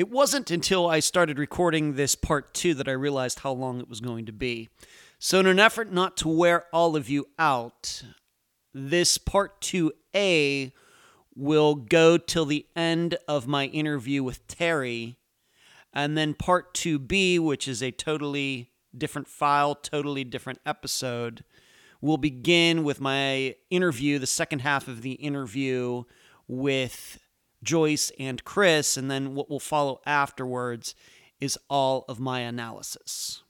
It wasn't until I started recording this part two that I realized how long it was going to be. So, in an effort not to wear all of you out, this part 2A will go till the end of my interview with Terry. And then part 2B, which is a totally different file, totally different episode, will begin with my interview, the second half of the interview with Joyce and Chris. And then what will follow afterwards is all of my analysis.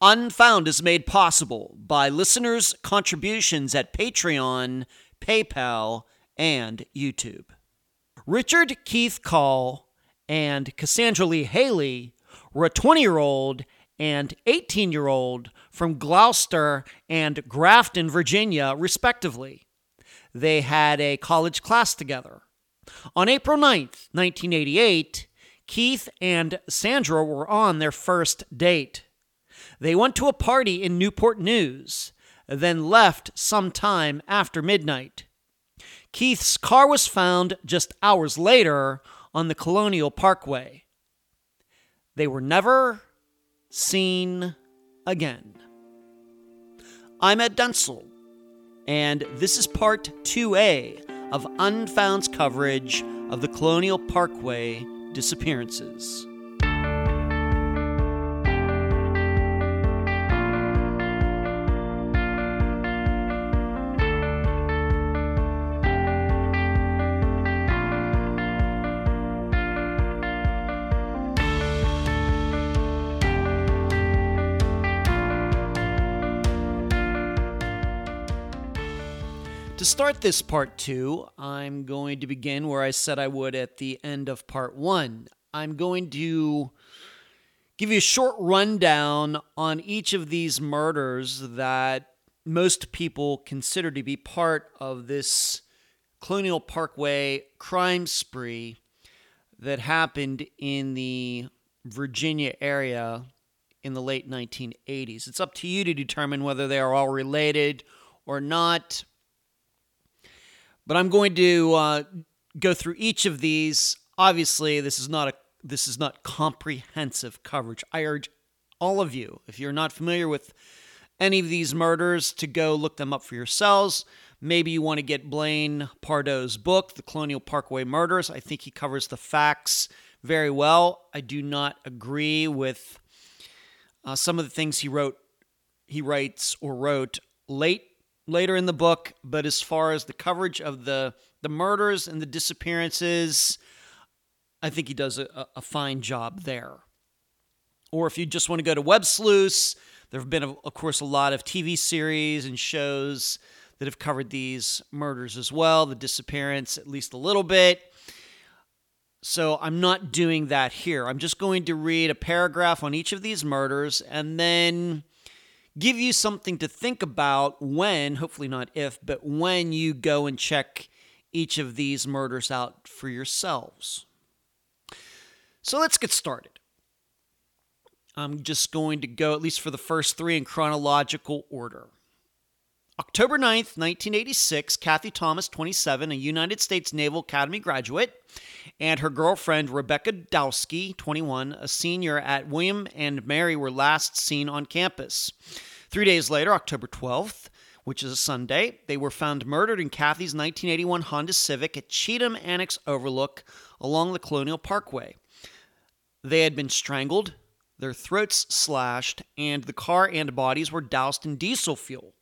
Unfound is made possible by listeners' contributions at Patreon, PayPal, and YouTube. Richard Keith Call and Cassandra Lee Hailey were a 20 year old and 18 year old from Gloucester and Grafton, Virginia, respectively. They had a college class together. On April 9th, 1988, Keith and Sandra were on their first date. They went to a party in Newport News, then left some time after midnight. Keith's car was found just hours later on the Colonial Parkway. They were never seen again. I'm Ed Dentzel, and this is part 2A of Unfound's coverage of the Colonial Parkway disappearances. To start this part two, I'm going to begin where I said I would at the end of part one. I'm going to give you a short rundown on each of these murders that most people consider to be part of this Colonial Parkway crime spree that happened in the Virginia area in the late 1980s. It's up to you to determine whether they are all related or not but I'm going to uh, go through each of these. Obviously, this is not a this is not comprehensive coverage. I urge all of you, if you're not familiar with any of these murders, to go look them up for yourselves. Maybe you want to get Blaine Pardoe's book, The Colonial Parkway Murders. I think he covers the facts very well. I do not agree with uh, some of the things he wrote, he writes or wrote late later in the book, but as far as the coverage of the the murders and the disappearances, I think he does a, a fine job there. Or if you just want to go to Web Sleuths, there have been, of course, a lot of TV series and shows that have covered these murders as well, the disappearance, at least a little bit. So I'm not doing that here. I'm just going to read a paragraph on each of these murders and then give you something to think about when, hopefully not if, but when you go and check each of these murders out for yourselves. So let's get started. I'm just going to go, at least for the first three, in chronological order. October 9th, 1986, Kathy Thomas, 27, a United States Naval Academy graduate, and her girlfriend Rebecca Dowski, 21, a senior at William and Mary, were last seen on campus. Three days later, October 12th, which is a Sunday, they were found murdered in Kathy's 1981 Honda Civic at Cheatham Annex Overlook along the Colonial Parkway. They had been strangled, their throats slashed, and the car and bodies were doused in diesel fuel.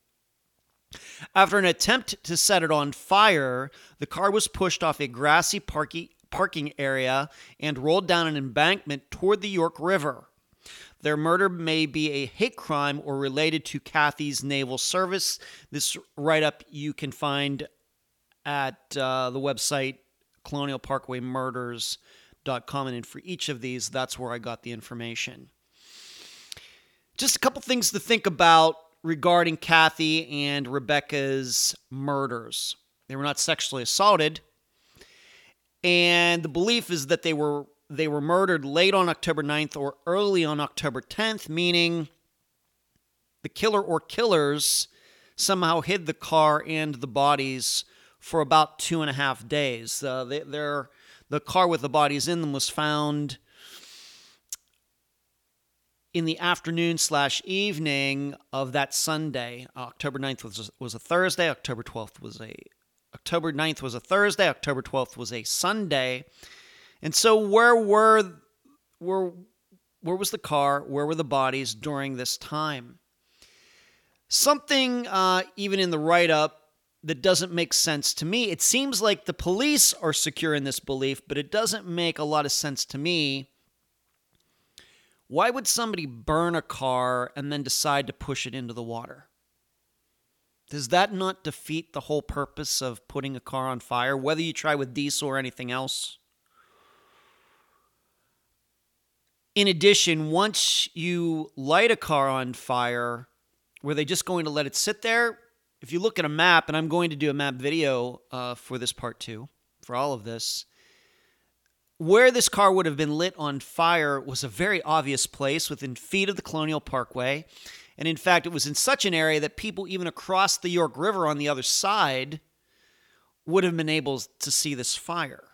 After an attempt to set it on fire, the car was pushed off a grassy parking area and rolled down an embankment toward the York River. Their murder may be a hate crime or related to Kathy's naval service. This write up you can find at uh, the website colonialparkwaymurders.com. And for each of these, that's where I got the information. Just a couple things to think about regarding Kathy and Rebecca's murders. They were not sexually assaulted, and the belief is that they were they were murdered late on October 9th or early on October 10th, meaning the killer or killers somehow hid the car and the bodies for about two and a half days. Uh, they, the the car with the bodies in them was found in the afternoon slash evening of that Sunday. October 9th was, was a Thursday. October 12th was a October 9th was a Thursday. October 12th was a Sunday. And so where were were where was the car? Where were the bodies during this time? Something uh, even in the write up that doesn't make sense to me. It seems like the police are secure in this belief, but it doesn't make a lot of sense to me. Why would somebody burn a car and then decide to push it into the water? Does that not defeat the whole purpose of putting a car on fire, whether you try with diesel or anything else? In addition, once you light a car on fire, were they just going to let it sit there? If you look at a map, and I'm going to do a map video uh, for this part two, for all of this, where this car would have been lit on fire was a very obvious place within feet of the Colonial Parkway. And in fact, it was in such an area that people, even across the York River on the other side, would have been able to see this fire.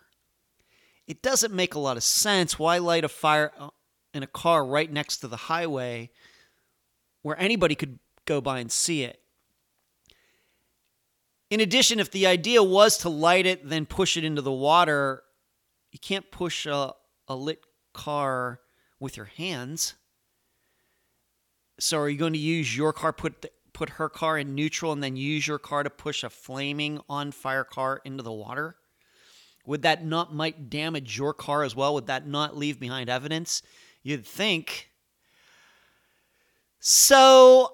It doesn't make a lot of sense. Why light a fire uh, in a car right next to the highway where anybody could go by and see it? In addition, if the idea was to light it, then push it into the water, you can't push a, a lit car with your hands. So are you going to use your car, put the, put her car in neutral, and then use your car to push a flaming on fire car into the water? Would that not might damage your car as well? Would that not leave behind evidence? You'd think. So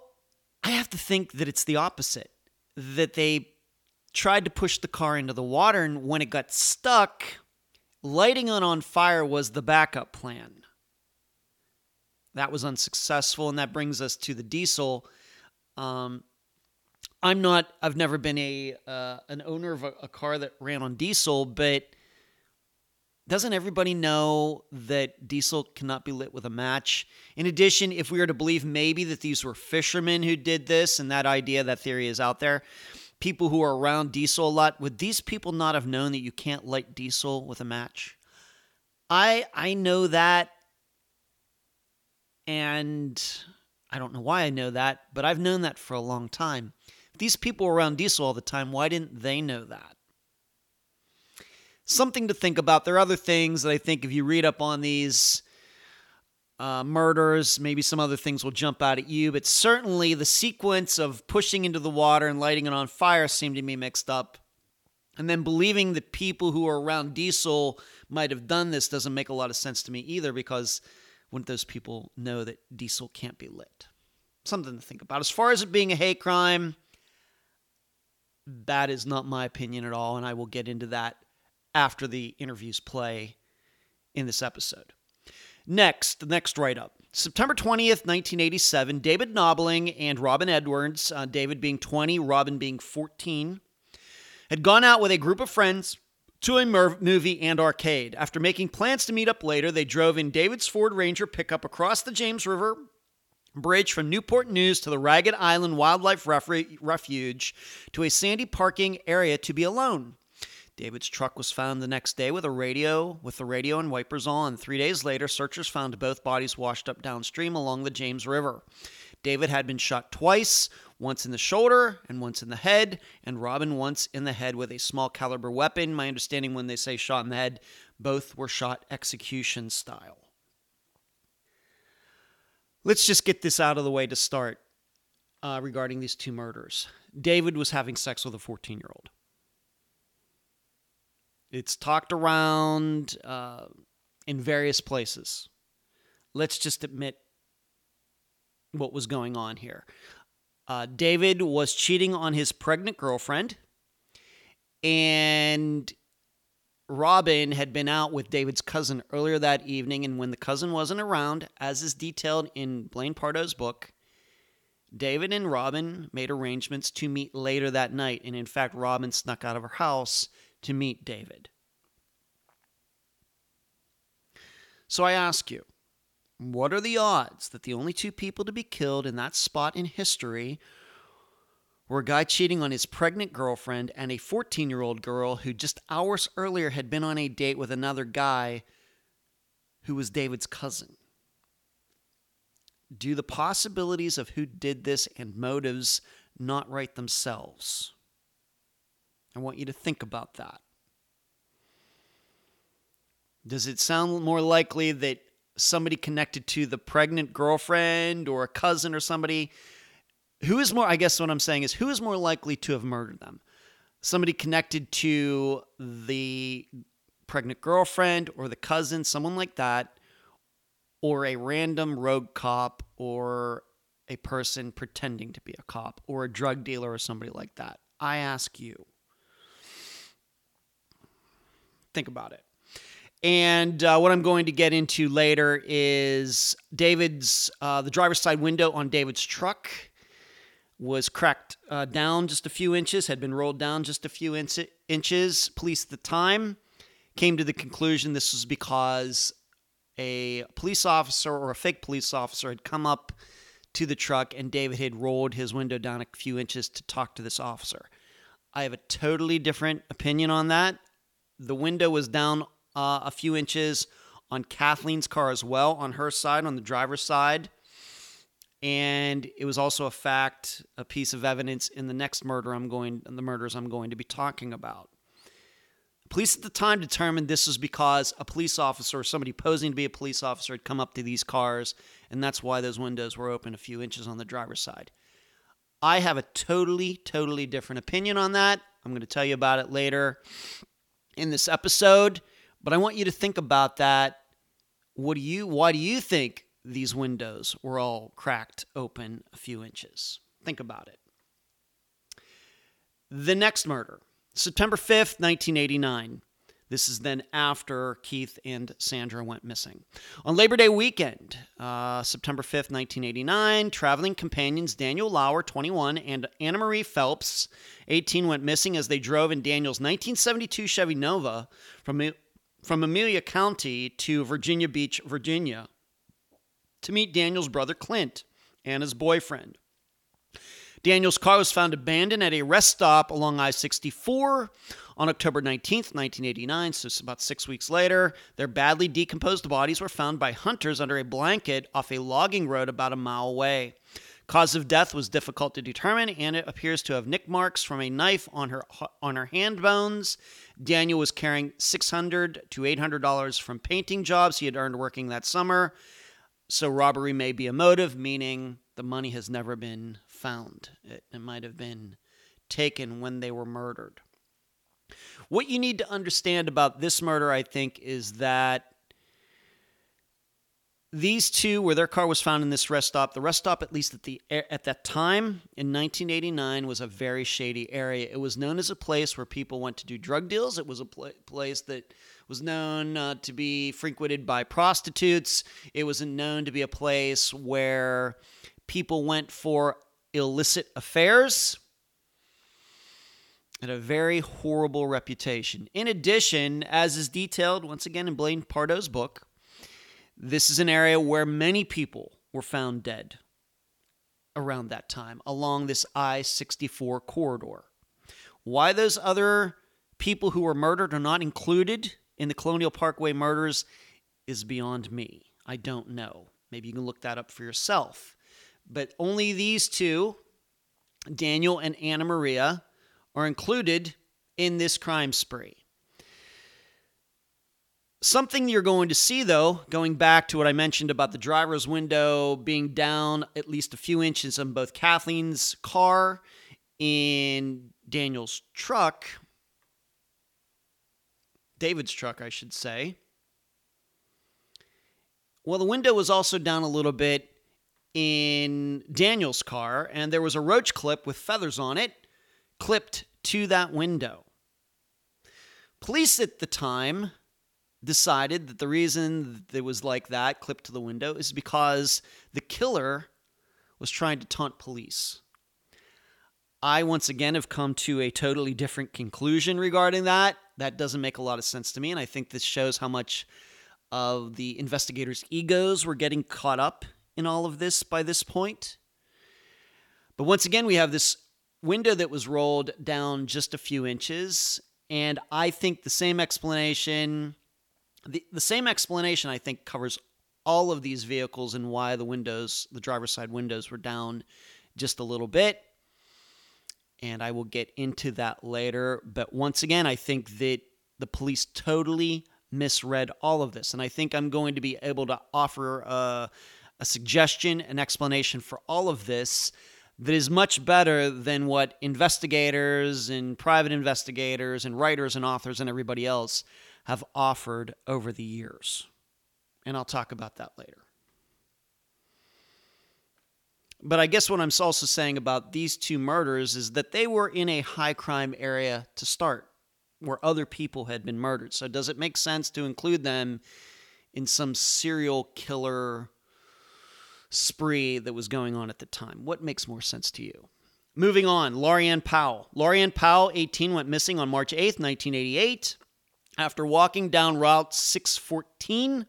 I have to think that it's the opposite. That they tried to push the car into the water, and when it got stuck, lighting it on fire was the backup plan. That was unsuccessful, and that brings us to the diesel. Um, I'm not. I've never been a uh, an owner of a, a car that ran on diesel, but doesn't everybody know that diesel cannot be lit with a match? In addition, if we were to believe maybe that these were fishermen who did this, and that idea, that theory is out there, people who are around diesel a lot, would these people not have known that you can't light diesel with a match? I I know that and I don't know why I know that, but I've known that for a long time. If these people were around diesel all the time, why didn't they know that? Something to think about. There are other things that I think if you read up on these uh, murders, maybe some other things will jump out at you, but certainly the sequence of pushing into the water and lighting it on fire seemed to me mixed up. And then believing that people who are around diesel might have done this doesn't make a lot of sense to me either because wouldn't those people know that diesel can't be lit? Something to think about. As far as it being a hate crime, that is not my opinion at all, and I will get into that after the interviews play in this episode. Next, the next write up. September 20th, 1987, David Knobling and Robin Edwards, uh, David being 20, Robin being 14, had gone out with a group of friends to a movie and arcade. After making plans to meet up later, they drove in David's Ford Ranger pickup across the James River Bridge from Newport News to the Ragged Island Wildlife Refuge to a sandy parking area to be alone. David's truck was found the next day with a radio, with the radio and wipers on. Three days later, searchers found both bodies washed up downstream along the James River. David had been shot twice, once in the shoulder and once in the head, and Robin once in the head with a small caliber weapon. My understanding when they say shot in the head, both were shot execution style. Let's just get this out of the way to start uh, regarding these two murders. David was having sex with a 14 year old. It's talked around uh, in various places. Let's just admit what was going on here. Uh, David was cheating on his pregnant girlfriend, and Robin had been out with David's cousin earlier that evening. And when the cousin wasn't around, as is detailed in Blaine Pardoe's book, David and Robin made arrangements to meet later that night. And in fact, Robin snuck out of her house to meet David. So I ask you, what are the odds that the only two people to be killed in that spot in history were a guy cheating on his pregnant girlfriend and a 14 year old girl who just hours earlier had been on a date with another guy who was David's cousin. Do the possibilities of who did this and motives not write themselves? I want you to think about that. Does it sound more likely that somebody connected to the pregnant girlfriend or a cousin or somebody? Who is more, I guess what I'm saying is, who is more likely to have murdered them? Somebody connected to the pregnant girlfriend or the cousin, someone like that, or a random rogue cop or a person pretending to be a cop or a drug dealer or somebody like that. I ask you. Think about it. And uh, what I'm going to get into later is David's, uh, the driver's side window on David's truck was cracked uh, down just a few inches, had been rolled down just a few in- inches. Police at the time came to the conclusion this was because a police officer or a fake police officer had come up to the truck and David had rolled his window down a few inches to talk to this officer. I have a totally different opinion on that. The window was down uh, a few inches on Kathleen's car as well, on her side, on the driver's side. And it was also a fact, a piece of evidence in the next murder I'm going, the murders I'm going to be talking about. Police at the time determined this was because a police officer or somebody posing to be a police officer had come up to these cars, and that's why those windows were open a few inches on the driver's side. I have a totally, totally different opinion on that. I'm going to tell you about it later in this episode, but I want you to think about that. What do you why do you think these windows were all cracked open a few inches? Think about it. The next murder September 5th, 1989. This is then after Keith and Sandra went missing. On Labor Day weekend, uh, September 5th, 1989, traveling companions Daniel Lauer, 21, and Anna Marie Phelps, 18, went missing as they drove in Daniel's 1972 Chevy Nova from, from Amelia County to Virginia Beach, Virginia, to meet Daniel's brother Clint, Anna's boyfriend. Daniel's car was found abandoned at a rest stop along I 64 on October 19th, 1989, so it's about six weeks later. Their badly decomposed bodies were found by hunters under a blanket off a logging road about a mile away. Cause of death was difficult to determine, and it appears to have nick marks from a knife on her on her hand bones. Daniel was carrying six hundred to eight hundred dollars from painting jobs he had earned working that summer. So robbery may be a motive, meaning the money has never been found. It, it might have been taken when they were murdered. What you need to understand about this murder, I think, is that these two, where their car was found in this rest stop, the rest stop, at least at the at that time in 1989, was a very shady area. It was known as a place where people went to do drug deals. It was a pl- place that was known uh, to be frequented by prostitutes. It was known to be a place where people went for illicit affairs and a very horrible reputation. In addition, as is detailed once again in Blaine Pardoe's book, this is an area where many people were found dead around that time along this I 64 corridor. Why those other people who were murdered are not included in the Colonial Parkway murders is beyond me. I don't know. Maybe you can look that up for yourself. But only these two, Daniel and Anna Maria, are included in this crime spree. Something you're going to see, though, going back to what I mentioned about the driver's window being down at least a few inches on both Kathleen's car and Daniel's truck, David's truck, I should say. Well, the window was also down a little bit in Daniel's car, and there was a roach clip with feathers on it clipped to that window. Police at the time decided that the reason that it was like that, clipped to the window, is because the killer was trying to taunt police. I once again have come to a totally different conclusion regarding that. That doesn't make a lot of sense to me, and I think this shows how much of the investigators' egos were getting caught up in all of this by this point. But once again, we have this window that was rolled down just a few inches. And I think the same explanation, the, the same explanation, I think, covers all of these vehicles and why the windows, the driver's side windows, were down just a little bit. And I will get into that later. But once again, I think that the police totally misread all of this. And I think I'm going to be able to offer a, a suggestion, an explanation for all of this that is much better than what investigators and private investigators and writers and authors and everybody else have offered over the years. And I'll talk about that later. But I guess what I'm also saying about these two murders is that they were in a high crime area to start where other people had been murdered. So does it make sense to include them in some serial killer spree that was going on at the time? What makes more sense to you? Moving on, Laurianne Powell. Laurianne Powell, 18, went missing on March 8th, 1988, after walking down Route 614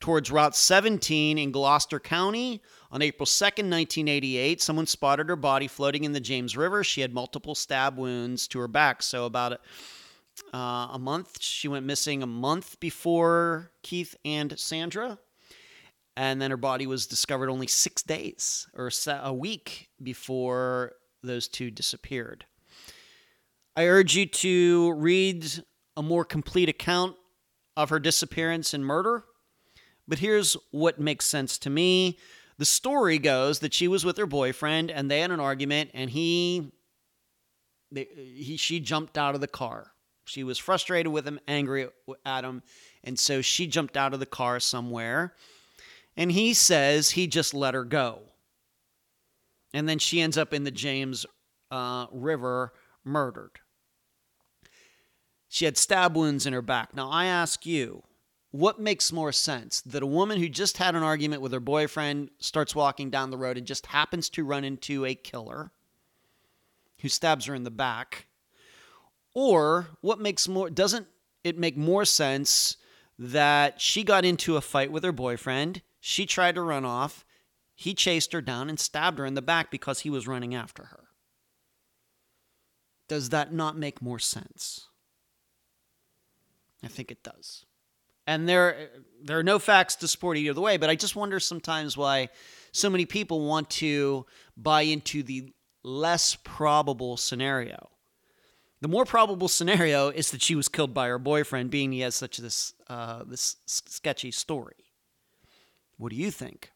towards Route 17 in Gloucester County. On April 2nd, 1988, someone spotted her body floating in the James River. She had multiple stab wounds to her back, so about uh, a month. She went missing a month before Keith and Sandra. And then her body was discovered only six days or a week before those two disappeared. I urge you to read a more complete account of her disappearance and murder. But here's what makes sense to me. The story goes that she was with her boyfriend and they had an argument and he, they, he she jumped out of the car. She was frustrated with him, angry at him, and so she jumped out of the car somewhere. And he says he just let her go. And then she ends up in the James uh, River murdered. She had stab wounds in her back. Now, I ask you, what makes more sense? That a woman who just had an argument with her boyfriend starts walking down the road and just happens to run into a killer who stabs her in the back? Or what makes more doesn't it make more sense that she got into a fight with her boyfriend, she tried to run off, he chased her down and stabbed her in the back because he was running after her? Does that not make more sense? I think it does. And there there are no facts to support either way, but I just wonder sometimes why so many people want to buy into the less probable scenario. The more probable scenario is that she was killed by her boyfriend, being he has such this uh, this sketchy story. What do you think?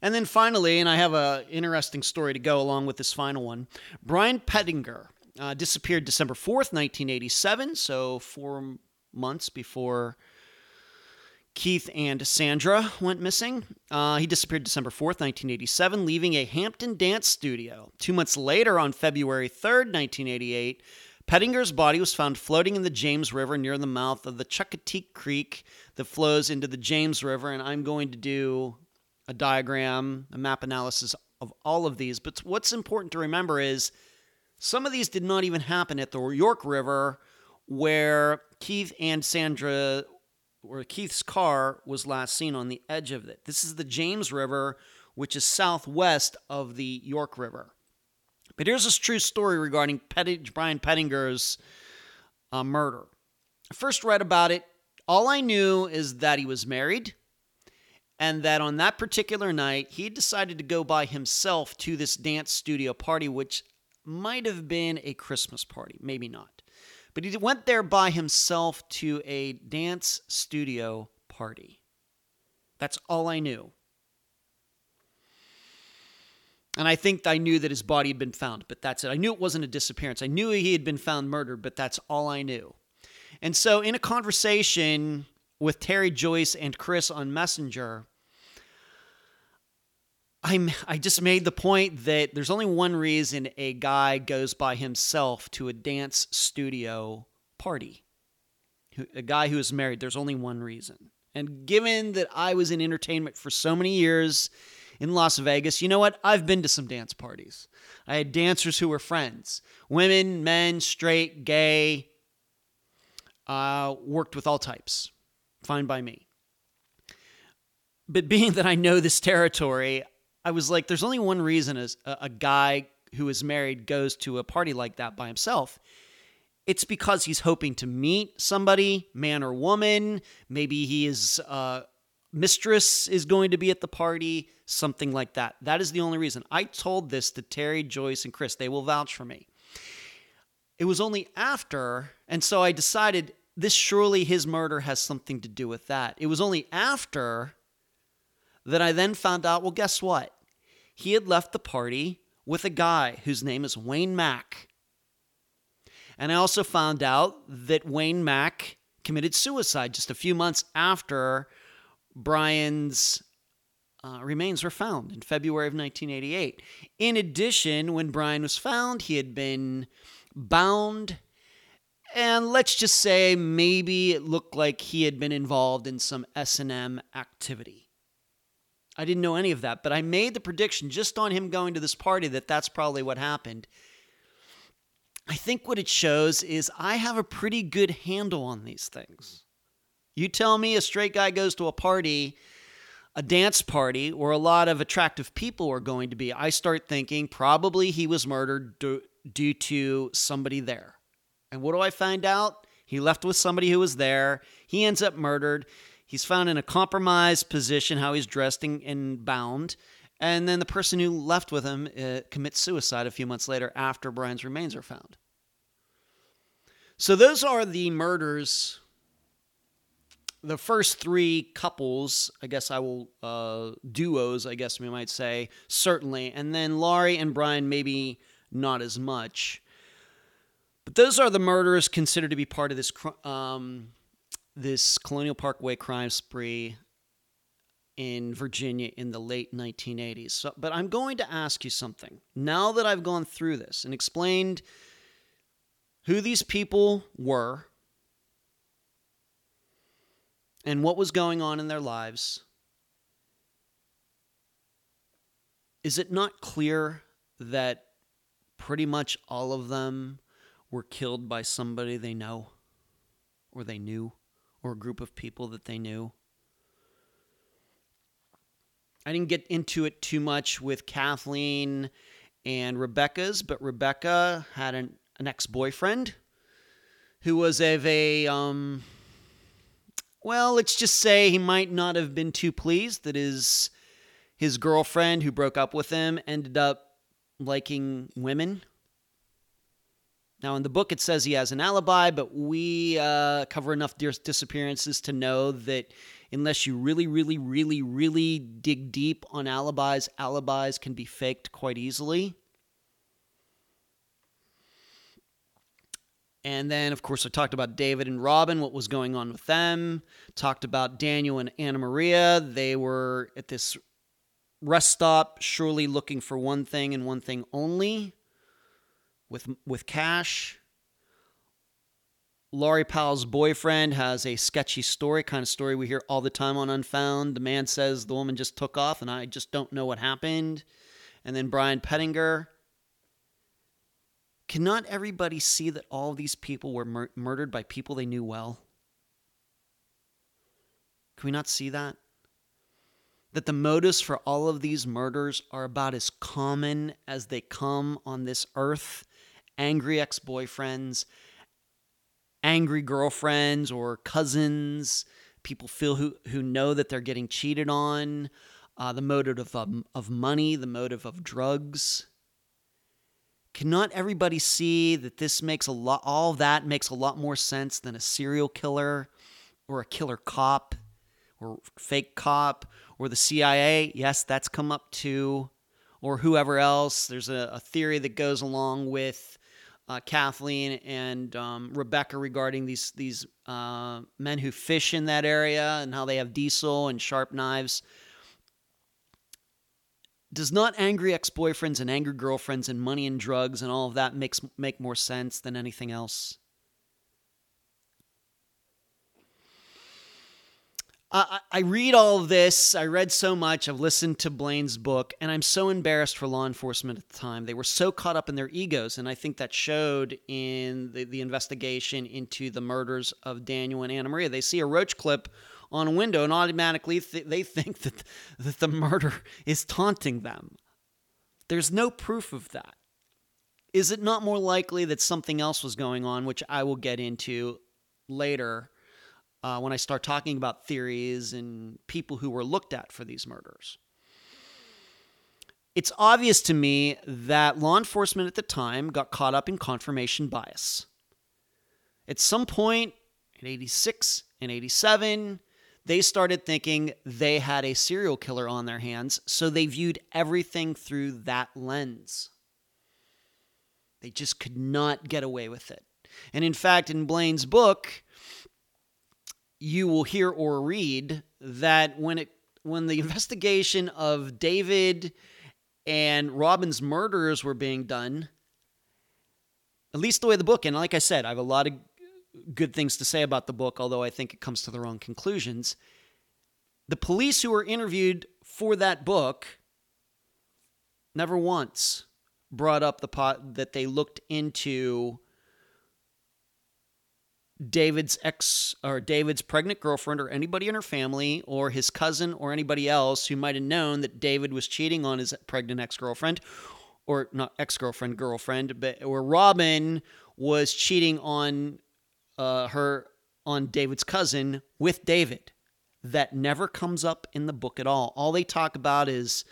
And then finally, and I have an interesting story to go along with this final one. Brian Pettinger uh, disappeared December 4th, 1987, so four months before Keith and Sandra went missing. Uh, he disappeared December 4th, 1987, leaving a Hampton dance studio. Two months later, on February 3rd, 1988, Pettinger's body was found floating in the James River near the mouth of the Chuckatuck Creek that flows into the James River. And I'm going to do a diagram, a map analysis of all of these. But what's important to remember is some of these did not even happen at the York River where Keith and Sandra where Keith's car was last seen on the edge of it. This is the James River, which is southwest of the York River. But here's a true story regarding Brian Pettinger's uh, murder. I first read about it. All I knew is that he was married and that on that particular night, he decided to go by himself to this dance studio party, which might have been a Christmas party, maybe not. But he went there by himself to a dance studio party. That's all I knew. And I think I knew that his body had been found, but that's it. I knew it wasn't a disappearance. I knew he had been found murdered, but that's all I knew. And so, in a conversation with Terry Joyce and Chris on Messenger, I'm I just made the point that there's only one reason a guy goes by himself to a dance studio party. A guy who is married, there's only one reason. And given that I was in entertainment for so many years in Las Vegas, you know what? I've been to some dance parties. I had dancers who were friends women, men, straight, gay, uh, worked with all types. Fine by me. But being that I know this territory, I was like, there's only one reason as a, a guy who is married goes to a party like that by himself. It's because he's hoping to meet somebody, man or woman. Maybe he is uh, mistress is going to be at the party, something like that. That is the only reason. I told this to Terry, Joyce, and Chris. They will vouch for me. It was only after, and so I decided this surely his murder has something to do with that. It was only after that I then found out, well, guess what? He had left the party with a guy whose name is Wayne Mack. And I also found out that Wayne Mack committed suicide just a few months after Brian's uh, remains were found in February of 1988. In addition, when Brian was found, he had been bound, and let's just say maybe it looked like he had been involved in some S&M activity. I didn't know any of that, but I made the prediction just on him going to this party that that's probably what happened. I think what it shows is I have a pretty good handle on these things. You tell me a straight guy goes to a party, a dance party, where a lot of attractive people are going to be. I start thinking probably he was murdered due, due to somebody there. And what do I find out? He left with somebody who was there. He ends up murdered. He's found in a compromised position, how he's dressed and bound. And then the person who left with him uh, commits suicide a few months later after Brian's remains are found. So those are the murders the first three couples, I guess I will, uh, duos, I guess we might say, certainly. And then Laurie and Brian, maybe not as much. But those are the murders considered to be part of this um, this Colonial Parkway crime spree in Virginia in the late 1980s. So, but I'm going to ask you something. Now that I've gone through this and explained who these people were, and what was going on in their lives, is it not clear that pretty much all of them were killed by somebody they know or they knew or a group of people that they knew? I didn't get into it too much with Kathleen and Rebecca's, but Rebecca had an, an ex boyfriend who was of a um, well, let's just say he might not have been too pleased that his his girlfriend who broke up with him ended up liking women. Now, in the book, it says he has an alibi, but we uh, cover enough disappearances to know that unless you really, really, really, really dig deep on alibis, alibis can be faked quite easily. And then, of course, I talked about David and Robin, what was going on with them. Talked about Daniel and Anna Maria. They were at this rest stop, surely looking for one thing and one thing only with, with cash. Laurie Powell's boyfriend has a sketchy story, kind of story we hear all the time on Unfound. The man says the woman just took off and I just don't know what happened. And then Brian Pettinger Cannot everybody see that all these people were mur- murdered by people they knew well? Can we not see that? That the motives for all of these murders are about as common as they come on this earth angry ex boyfriends, angry girlfriends or cousins, people feel who, who know that they're getting cheated on, uh, the motive of, um, of money, the motive of drugs. Cannot everybody see that this makes a lot, all that makes a lot more sense than a serial killer or a killer cop or fake cop or the CIA? Yes, that's come up too. Or whoever else. There's a, a theory that goes along with uh, Kathleen and um, Rebecca regarding these these uh, men who fish in that area and how they have diesel and sharp knives does not angry ex-boyfriends and angry girlfriends and money and drugs and all of that makes make more sense than anything else I, I read all of this. I read so much. I've listened to Blaine's book, and I'm so embarrassed for law enforcement at the time. They were so caught up in their egos, and I think that showed in the, the investigation into the murders of Daniel and Anna Maria. They see a roach clip on a window and automatically th- they think that, that the murder is taunting them. There's no proof of that. Is it not more likely that something else was going on, which I will get into later uh, when I start talking about theories and people who were looked at for these murders? It's obvious to me that law enforcement at the time got caught up in confirmation bias. At some point in 86 and 87, they started thinking they had a serial killer on their hands, so they viewed everything through that lens. They just could not get away with it. And in fact, in Blaine's book, you will hear or read that when it when the investigation of David and Robin's murders were being done, at least the way the book, and like I said, I have a lot of good things to say about the book, although I think it comes to the wrong conclusions. The police who were interviewed for that book never once brought up the pot that they looked into David's ex or David's pregnant girlfriend or anybody in her family or his cousin or anybody else who might have known that David was cheating on his pregnant ex-girlfriend or not ex-girlfriend girlfriend but or Robin was cheating on uh, her on David's cousin with David that never comes up in the book at all all they talk about is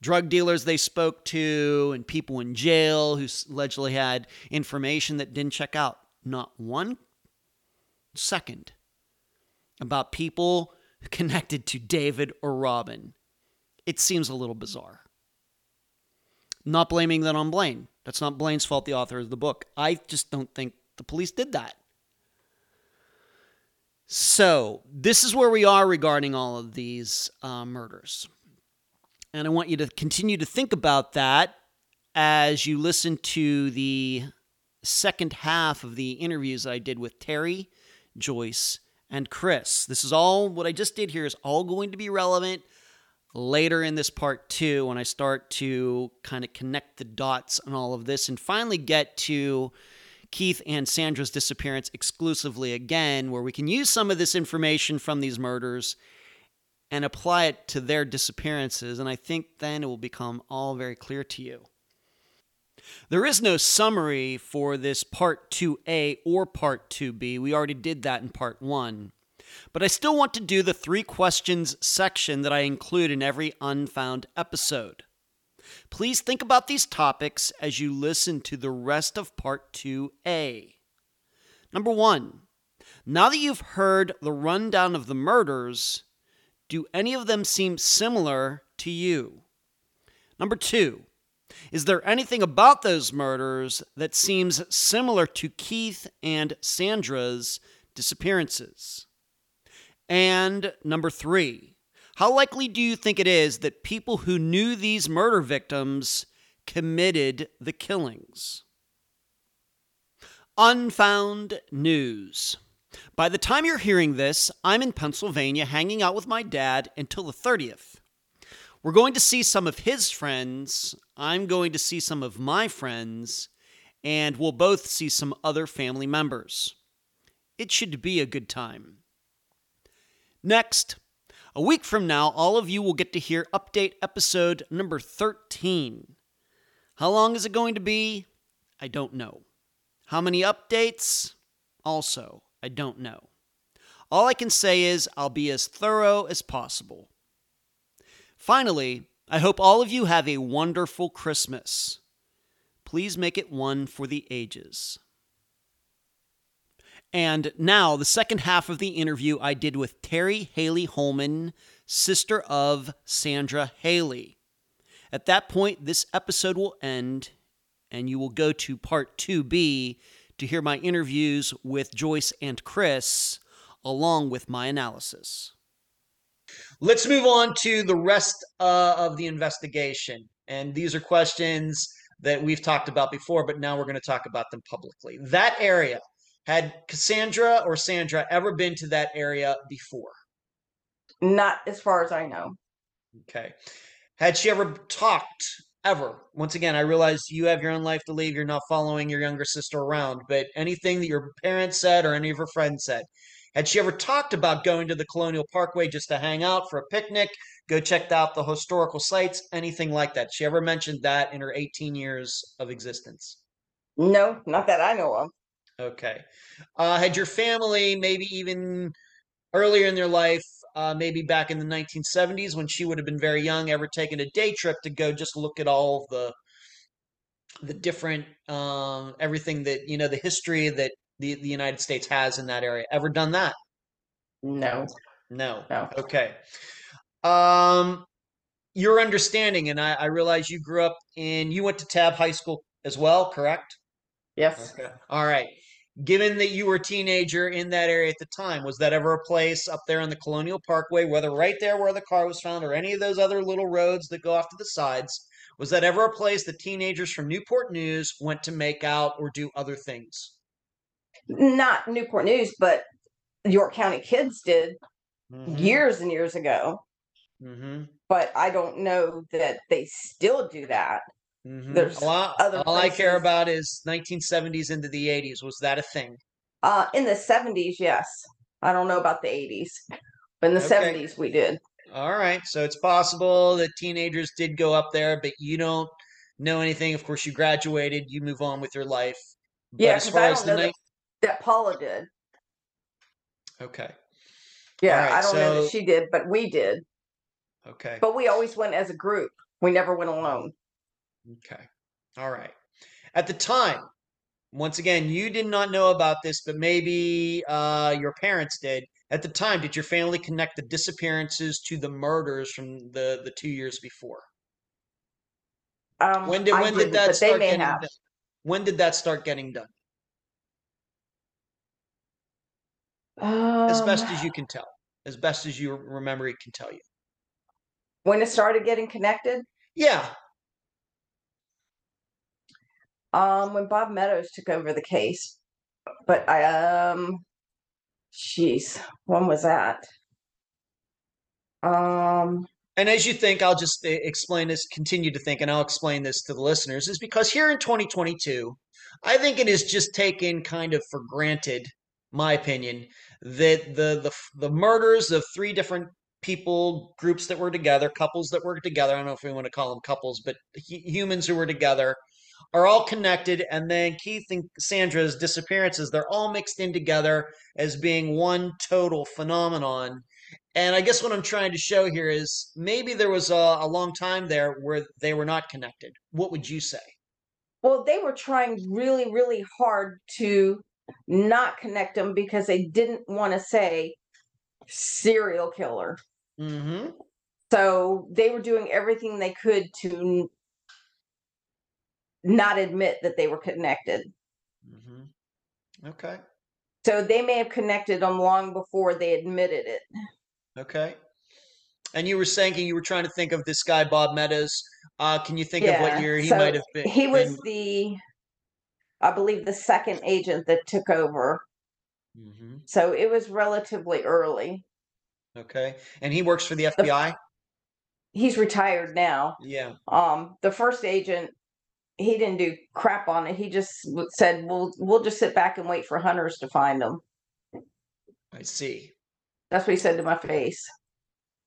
drug dealers they spoke to and people in jail who allegedly had information that didn't check out not one second about people connected to David or Robin. It seems a little bizarre. Not blaming that on Blaine. That's not Blaine's fault, the author of the book. I just don't think the police did that. So, this is where we are regarding all of these uh, murders. And I want you to continue to think about that as you listen to the second half of the interviews I did with Terry Joyce, and Chris. This is all what I just did here is all going to be relevant later in this part two when I start to kind of connect the dots on all of this and finally get to Keith and Sandra's disappearance exclusively again, where we can use some of this information from these murders and apply it to their disappearances. And I think then it will become all very clear to you. There is no summary for this part 2A or part 2B. We already did that in part 1. But I still want to do the three questions section that I include in every unfound episode. Please think about these topics as you listen to the rest of part 2A. Number 1. Now that you've heard the rundown of the murders, do any of them seem similar to you? Number 2. Is there anything about those murders that seems similar to Keith and Sandra's disappearances? And number three, how likely do you think it is that people who knew these murder victims committed the killings? Unfound news. By the time you're hearing this, I'm in Pennsylvania hanging out with my dad until the 30th. We're going to see some of his friends. I'm going to see some of my friends. And we'll both see some other family members. It should be a good time. Next, a week from now, all of you will get to hear update episode number 13. How long is it going to be? I don't know. How many updates? Also, I don't know. All I can say is I'll be as thorough as possible. Finally, I hope all of you have a wonderful Christmas. Please make it one for the ages. And now, the second half of the interview I did with Terry Hailey Holman, sister of Sandra Hailey. At that point, this episode will end, and you will go to part 2B to hear my interviews with Joyce and Chris, along with my analysis. Let's move on to the rest uh, of the investigation. And these are questions that we've talked about before, but now we're going to talk about them publicly. That area, had Cassandra or Sandra ever been to that area before? Not as far as I know. Okay. Had she ever talked ever? Once again, I realize you have your own life to lead. You're not following your younger sister around, but anything that your parents said or any of her friends said, Had she ever talked about going to the Colonial Parkway just to hang out for a picnic, go check out the historical sites, anything like that? She ever mentioned that in her 18 years of existence? No, not that I know of. Okay. Uh, had your family maybe even earlier in their life, uh, maybe back in the 1970s when she would have been very young, ever taken a day trip to go just look at all of the the different um, everything that you know the history that the, the United States has in that area. Ever done that? No. No. No. Okay. Um, your understanding, and I, I realize you grew up in you went to Tabb High School as well, correct? Yes. Okay. All right. Given that you were a teenager in that area at the time, was that ever a place up there on the Colonial Parkway, whether right there where the car was found or any of those other little roads that go off to the sides, was that ever a place that teenagers from Newport News went to make out or do other things? Not Newport News, but York County kids did Mhm. years and years ago. Mhm. But I don't know that they still do that. Mhm. There's all, other all I care about is 1970s into the 80s. Was that a thing? Uh, in the seventies, yes. I don't know about the eighties. But in the Okay. seventies, we did. All right. So it's possible that teenagers did go up there, but you don't know anything. Of course, you graduated, you move on with your life. But Yeah, as far I as don't the know night, that, that Paula did. okay, Yeah, right, I don't know that she did, but we did. okay, But we always went as a group. We never went alone. Okay, all right. At the time, once again, you did not know about this, but maybe uh, your parents did. At the time, did your family connect the disappearances to the murders from the the two years before? Um, When did I when didn't, that start getting have. done? When did that start getting done? As best Um, as you can tell, as best as you remember, it can tell you. when it started getting connected, Yeah. Um, when Bob Meadows took over the case. But I um, jeez, when was that? Um, And as you think, I'll just uh, explain this, continue to think, and I'll explain this to the listeners, is because here in 2022, I think it is just taken kind of for granted, my opinion, that the the the murders of three different people, groups that were together, couples that were together, I don't know if we want to call them couples, but hu- humans who were together, are all connected. And then Keith and Sandra's disappearances, they're all mixed in together as being one total phenomenon. And I guess what I'm trying to show here is maybe there was a, a long time there where they were not connected. What would you say? well, they were trying really, really hard to not connect them because they didn't want to say serial killer. Mm-hmm. So they were doing everything they could to not admit that they were connected. Mm-hmm. Okay. So they may have connected them long before they admitted it. Okay. And you were saying you were trying to think of this guy Bob Meadows. Uh, can you think of what Yeah, year he so might have been? He was been- the, I believe, the second agent that took over. Mhm. So it was relatively early. Okay. And he works for the FBI. He's retired now. Yeah. Um, the first agent, he didn't do crap on it. He just said, "We'll we'll just sit back and wait for hunters to find them." I see. That's what he said to my face.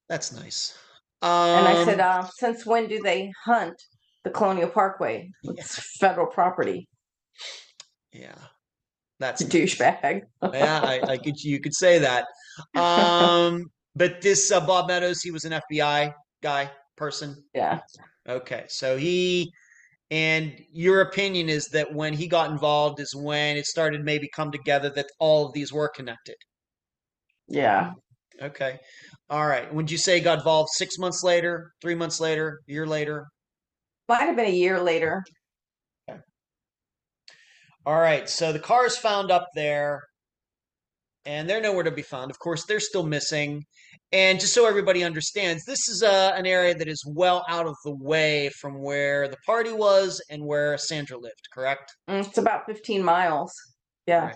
That's nice. And I said, Um, uh, since when do they hunt the Colonial Parkway? It's federal property. yeah. That's a Douchebag. yeah, I, I could you could say that. Um, but this uh, Bob Meadows, he was an FBI guy, person. Yeah. Okay, so he and your opinion is that when he got involved is when it started maybe come together that all of these were connected. Yeah. Okay, all right. Would you say got involved six months later, three months later, a year later? Might have been a year later. Okay. All right, so the car is found up there, and they're nowhere to be found. Of course, they're still missing. And just so everybody understands, this is uh, an area that is well out of the way from where the party was and where Sandra lived, correct? Mm, It's about 15 miles. Yeah. Right.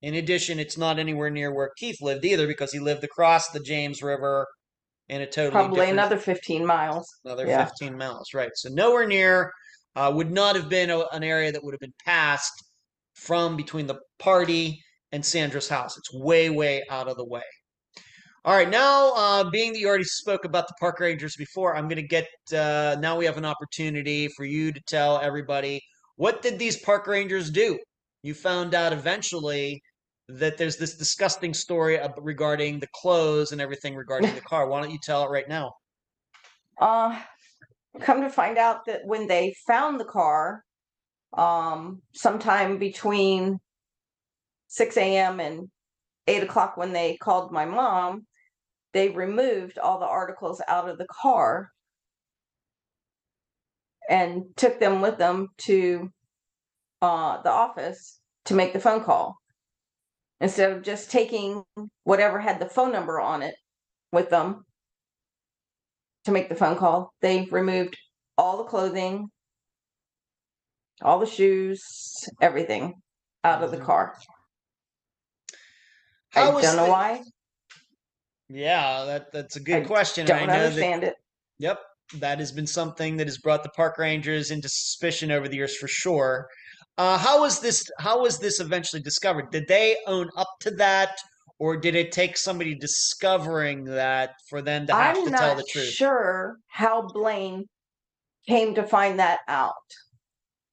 In addition, it's not anywhere near where Keith lived either because he lived across the James River in a totally Probably another 15 miles. another yeah. 15 miles, right? So nowhere near uh, would not have been a, an area that would have been passed from between the party and Sandra's house. It's way, way out of the way. All right, now, uh, being that you already spoke about the park rangers before, I'm going to get, uh, now we have an opportunity for you to tell everybody what did these park rangers do? You found out eventually that there's this disgusting story regarding the clothes and everything regarding the car. Why don't you tell it right now? Uh, come to find out that when they found the car, um, sometime between 6 a.m. and 8 o'clock when they called my mom, they removed all the articles out of the car and took them with them to uh, the office to make the phone call. Instead of just taking whatever had the phone number on it with them to make the phone call, they removed all the clothing, all the shoes, everything out of the mm-hmm. car. I don't know why. Yeah, that that's a good I question. Don't I know understand that, it. Yep, that has been something that has brought the park rangers into suspicion over the years for sure. Uh, how was this? How was this eventually discovered? Did they own up to that, or did it take somebody discovering that for them to have I'm to tell the truth? Sure, how Blaine came to find that out.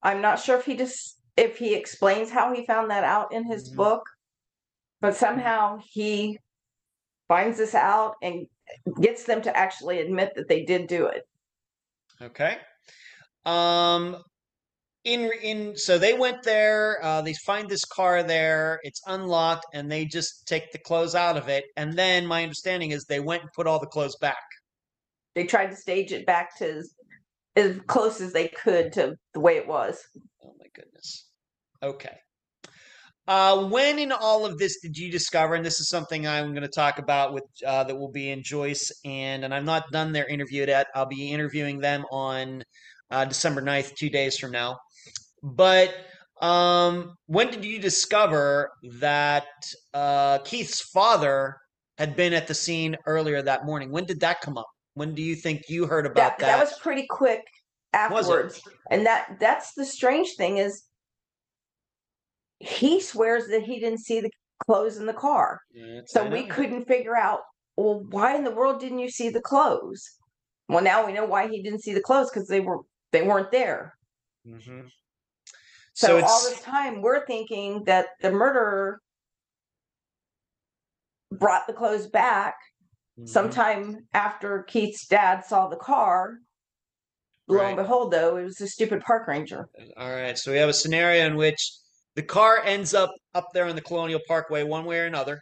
I'm not sure if he just if he explains how he found that out in his mm-hmm. book, but somehow he finds this out and gets them to actually admit that they did do it. Okay. Um in in so they went there uh, they find this car there it's unlocked and they just take the clothes out of it. And then my understanding is they went and put all the clothes back. They tried to stage it back to as, as close as they could to the way it was. Oh my goodness. Okay uh, when in all of this did you discover, and this is something I'm going to talk about with uh, that will be in Joyce and and I'm not done their interview yet. I'll be interviewing them on uh, December 9th, two days from now. But um, when did you discover that uh, Keith's father had been at the scene earlier that morning? When did that come up? When do you think you heard about that? That, that was pretty quick afterwards. And that that's the strange thing is he swears that he didn't see the clothes in the car. so we couldn't figure out, well, why in the world didn't you see the clothes? Well, now we know why he didn't see the clothes because they were they weren't there. Mm-hmm. So, so all this time we're thinking that the murderer brought the clothes back mm-hmm. sometime after Keith's dad saw the car. Lo right. and behold, though, it was a stupid park ranger. All right. So we have a scenario in which the car ends up up there on the Colonial Parkway one way or another.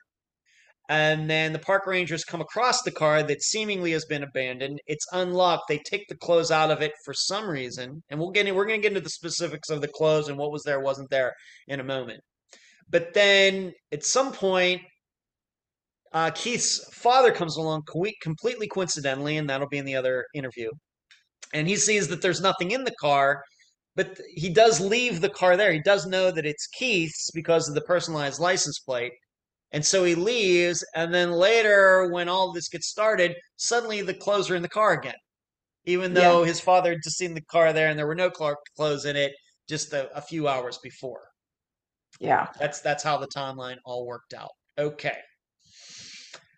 And then the park rangers come across the car that seemingly has been abandoned. It's unlocked. They take the clothes out of it for some reason, and we'll get in, we're going to get into the specifics of the clothes and what was there, wasn't there in a moment. But then at some point, uh, Keith's father comes along completely coincidentally, and that'll be in the other interview. And he sees that there's nothing in the car, but he does leave the car there. He does know that it's Keith's because of the personalized license plate. And so he leaves, and then later, when all this gets started, suddenly the clothes are in the car again. Even though yeah. his father had just seen the car there and there were no clothes in it just a, a few hours before. Yeah. That's that's how the timeline all worked out. Okay.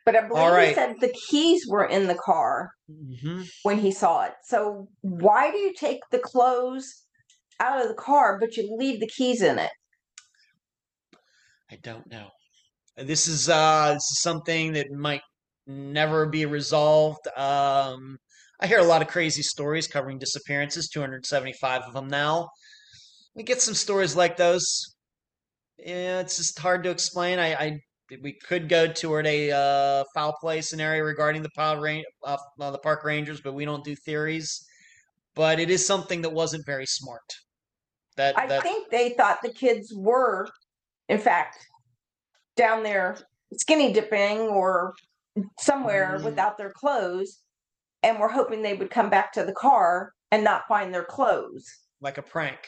But I believe right. he said the keys were in the car mm-hmm. when he saw it. So why do you take the clothes out of the car, but you leave the keys in it. I don't know. This is uh, this is something that might never be resolved. Um, I hear a lot of crazy stories covering disappearances. 275 of them now. We get some stories like those. Yeah, it's just hard to explain. I, I we could go toward a uh, foul play scenario regarding the uh, the park rangers, but we don't do theories. But it is something that wasn't very smart. That I think they thought the kids were, in fact, down there skinny dipping or somewhere mm. without their clothes, and were hoping they would come back to the car and not find their clothes. Like a prank.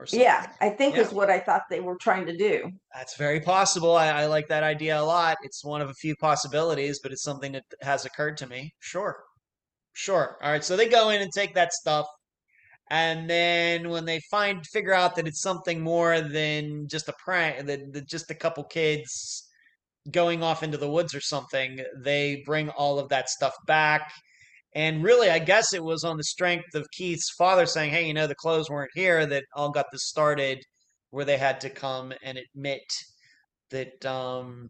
Or something. Yeah, I think yeah. is what I thought they were trying to do. That's very possible. I, I like that idea a lot. It's one of a few possibilities, but it's something that has occurred to me. Sure. Sure. All right. So they go in and take that stuff And then when they find figure out that it's something more than just a prank, that, that just a couple kids going off into the woods or something, they bring all of that stuff back. And really, I guess it was on the strength of Keith's father saying, "Hey, you know, the clothes weren't here," that all got this started, where they had to come and admit that um,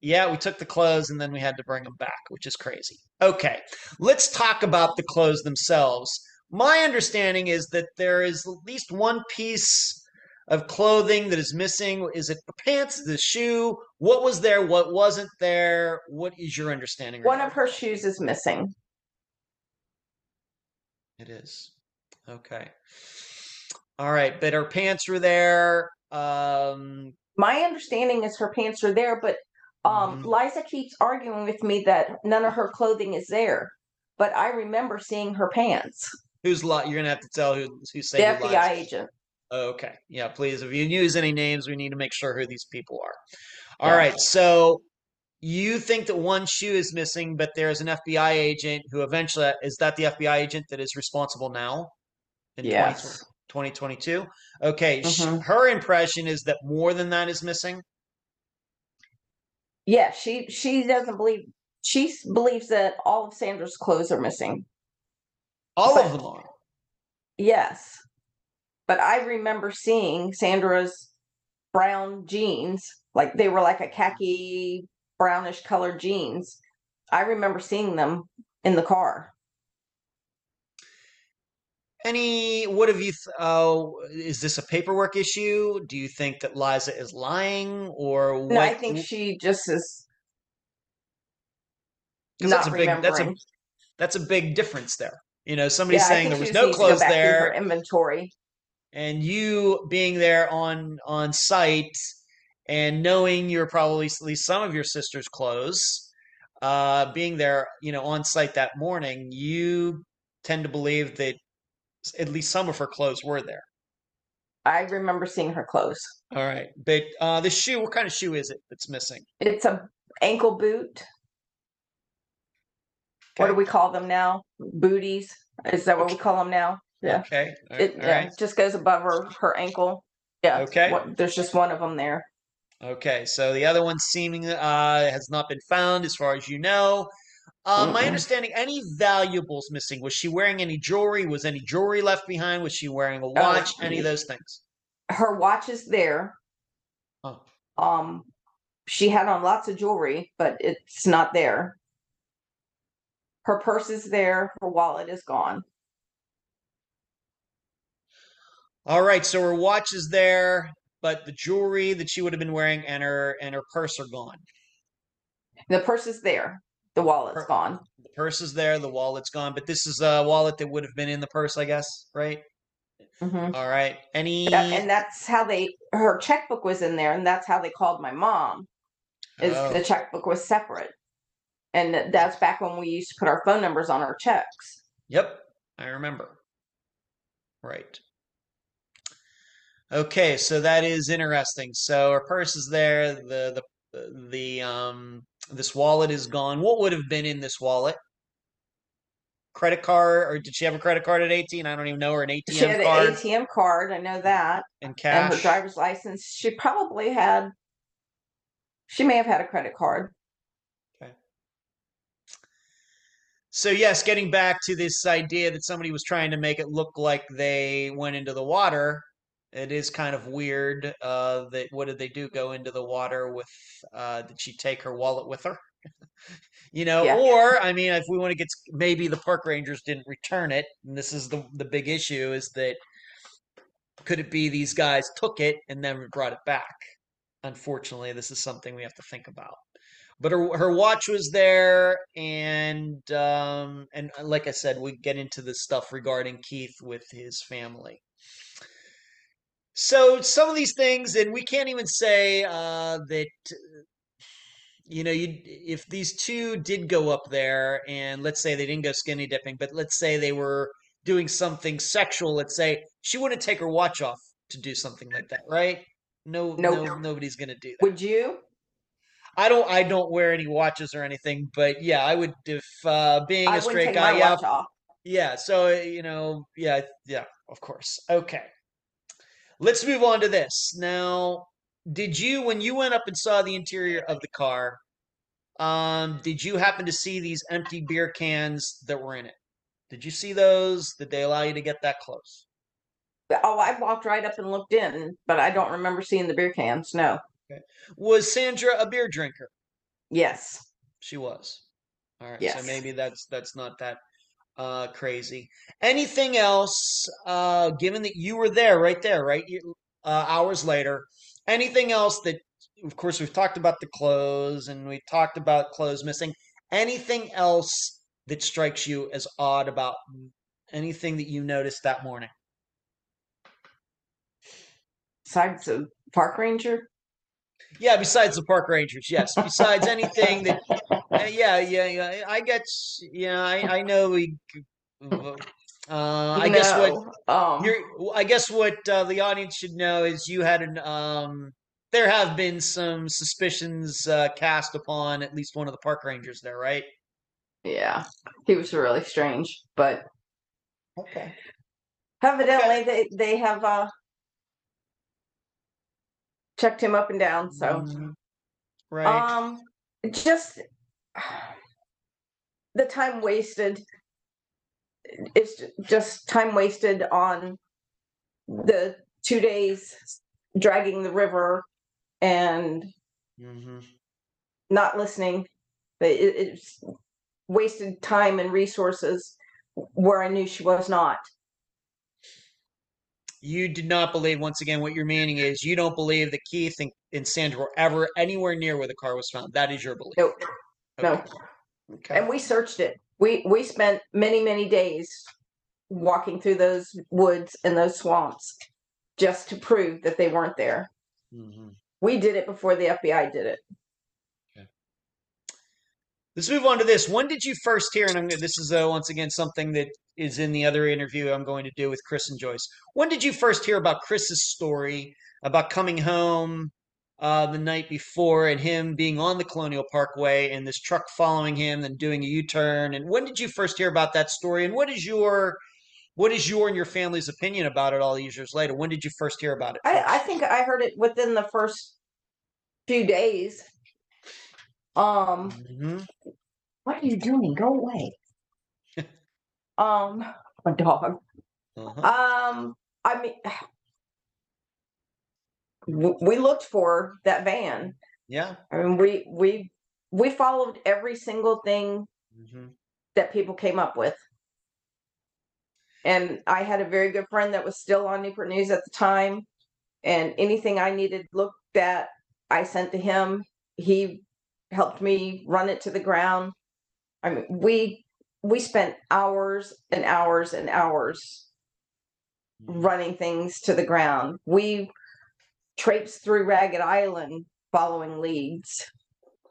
yeah, we took the clothes and then we had to bring them back, which is crazy. Okay, let's talk about the clothes themselves. My understanding is that there is at least one piece of clothing that is missing. Is it the pants, the shoe? What was there? What wasn't there? What is your understanding? One of her shoes is missing. It is. Okay. All right, but her pants were there. Um, My understanding is her pants are there, but um, Mhm. Liza keeps arguing with me that none of her clothing is there. But I remember seeing her pants. Who's li- You're gonna have to tell who who's The saying lies. FBI agent. Okay. Yeah, please. If you use any names, we need to make sure who these people are. All Yeah. right. So you think that one shoe is missing, but there's an FBI agent who eventually is that the FBI agent that is responsible now in 20 Yes. 2022? Okay. sh Mhm. her impression is that more than that is missing. Yeah, she she doesn't believe she believes that all of Sandra's clothes are missing. All But- of them are. Yes. But I remember seeing Sandra's brown jeans, like they were like a khaki brownish colored jeans. I remember seeing them in the car. Any, what have you, th- oh, is this a paperwork issue? Do you think that Liza is lying or what? No, I think she just is not that's a big, that's a, that's a big difference there. You know, somebody yeah, saying there was no needs to go clothes back through her there inventory. and you being there on on site and knowing you're probably at least some of your sister's clothes uh being there you know on site that morning you tend to believe that at least some of her clothes were there I remember seeing her clothes. all right but uh the shoe what kind of shoe is it that's missing It's a ankle boot. What do we call them now? Booties. Is that what we call them now? Yeah. okay It all yeah, right. just goes above her her ankle. Yeah. Okay. What, there's just one of them there. Okay, so the other one seeming uh, has not been found, as far as you know. Um, my understanding, any valuables missing? Was she wearing any jewelry? Was any jewelry left behind? Was she wearing a watch? any of those things? Her watch is there. Oh, Um, she had on lots of jewelry, but it's not there. Her purse is there. Her wallet is gone. all right. So her watch is there, but the jewelry that she would have been wearing and her and her purse are gone. The purse is there. The wallet's Per- gone. The purse is there. The wallet's gone. But this is a wallet that would have been in the purse, I guess. Right. hmm All right. Any? and that's how they. Her checkbook was in there, and that's how they called my mom. Is Oh. the checkbook was separate, and that's back when we used to put our phone numbers on our checks. Yep, I remember. Right. Okay, so that is interesting. So her purse is there. The the the um this wallet is gone. What would have been in this wallet? Credit card, or did she have a credit card at 18? I don't even know, or an ATM She had ATM an ATM card. I know that. and and cash. her driver's license. She probably had. She may have had a credit card. So yes, getting back to this idea that somebody was trying to make it look like they went into the water, it is kind of weird. Uh, that what did they do? Go into the water with? Uh, did she take her wallet with her? you know, Yeah. or I mean, if we want to get maybe the park rangers didn't return it, and this is the the big issue is that could it be these guys took it and then brought it back? Unfortunately, this is something we have to think about but her her watch was there and um and uh, like i said we get into the stuff regarding keith with his family so some of these things and we can't even say uh that uh, you know you if these two did go up there and let's say they didn't go skinny dipping but let's say they were doing something sexual let's say she wouldn't take her watch off to do something like that right no Nope. no nobody's gonna do that Would you? I don't I don't wear any watches or anything, but yeah, I would if uh being I a straight guy, yeah. Yeah. So you know, yeah, yeah. Of course. Okay. Let's move on to this now. Did you, when you went up and saw the interior of the car, um, did you happen to see these empty beer cans that were in it? Did you see those? Did they allow you to get that close? Oh, I walked right up and looked in, but I don't remember seeing the beer cans. No. Okay. Was Sandra a beer drinker? Yes. She was. All right. Yes. So maybe that's that's not that uh crazy. Anything else uh given that you were there right there, right? You- Uh hours later. Anything else that of course we've talked about the clothes and we talked about clothes missing. Anything else that strikes you as odd about anything that you noticed that morning? Besides the park ranger. Yeah, besides the park rangers, yes. Besides anything that, uh, yeah, yeah, yeah. I get, yeah, I, I know we. Uh, I guess what Um, you're. I guess what uh, the audience should know is you had an. Um, there have been some suspicions uh, cast upon at least one of the park rangers there, right? yeah, he was really strange, but Okay. evidently they they have uh checked him up and down. So Mhm. Right. um, just the time wasted. It's just time wasted on the two days dragging the river and hmm not listening. It, it's wasted time and resources where I knew she was not. You did not believe, once again, what your meaning is. You don't believe that Keith and, and Sandra were ever anywhere near where the car was found. That is your belief. Nope. No. Okay. Okay. And we searched it. We we spent many many days walking through those woods and those swamps just to prove that they weren't there. Mhm. We did it before the FBI did it. Let's move on to this. When did you first hear? And I'm, this is uh, once again something that is in the other interview I'm going to do with Chris and Joyce. When did you first hear about Chris's story about coming home uh, the night before and him being on the Colonial Parkway and this truck following him and doing a U-turn? And when did you first hear about that story? And what is your what is your and your family's opinion about it all these years later? When did you first hear about it? I, I think I heard it within the first few days. Um Mhm. what are you doing? Go away. um a dog. Uh-huh. Um I mean w- we looked for that van. Yeah. I mean we we we followed every single thing Mhm. that people came up with. And I had a very good friend that was still on Newport News at the time. And anything I needed looked at, I sent to him. He helped me run it to the ground. I mean, we we spent hours and hours and hours Mhm. running things to the ground. We traipsed through Ragged Island following leads.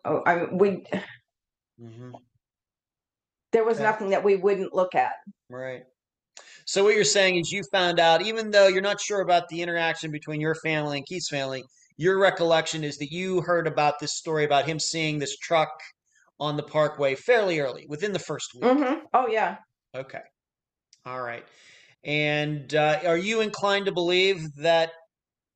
Oh, I mean, we Mhm. there was nothing that we wouldn't look at. Right. So what you're saying is you found out, even though you're not sure about the interaction between your family and Keith's family, your recollection is that you heard about this story about him seeing this truck on the parkway fairly early, within the first week. hmm Oh yeah. Okay. All right. And uh, are you inclined to believe that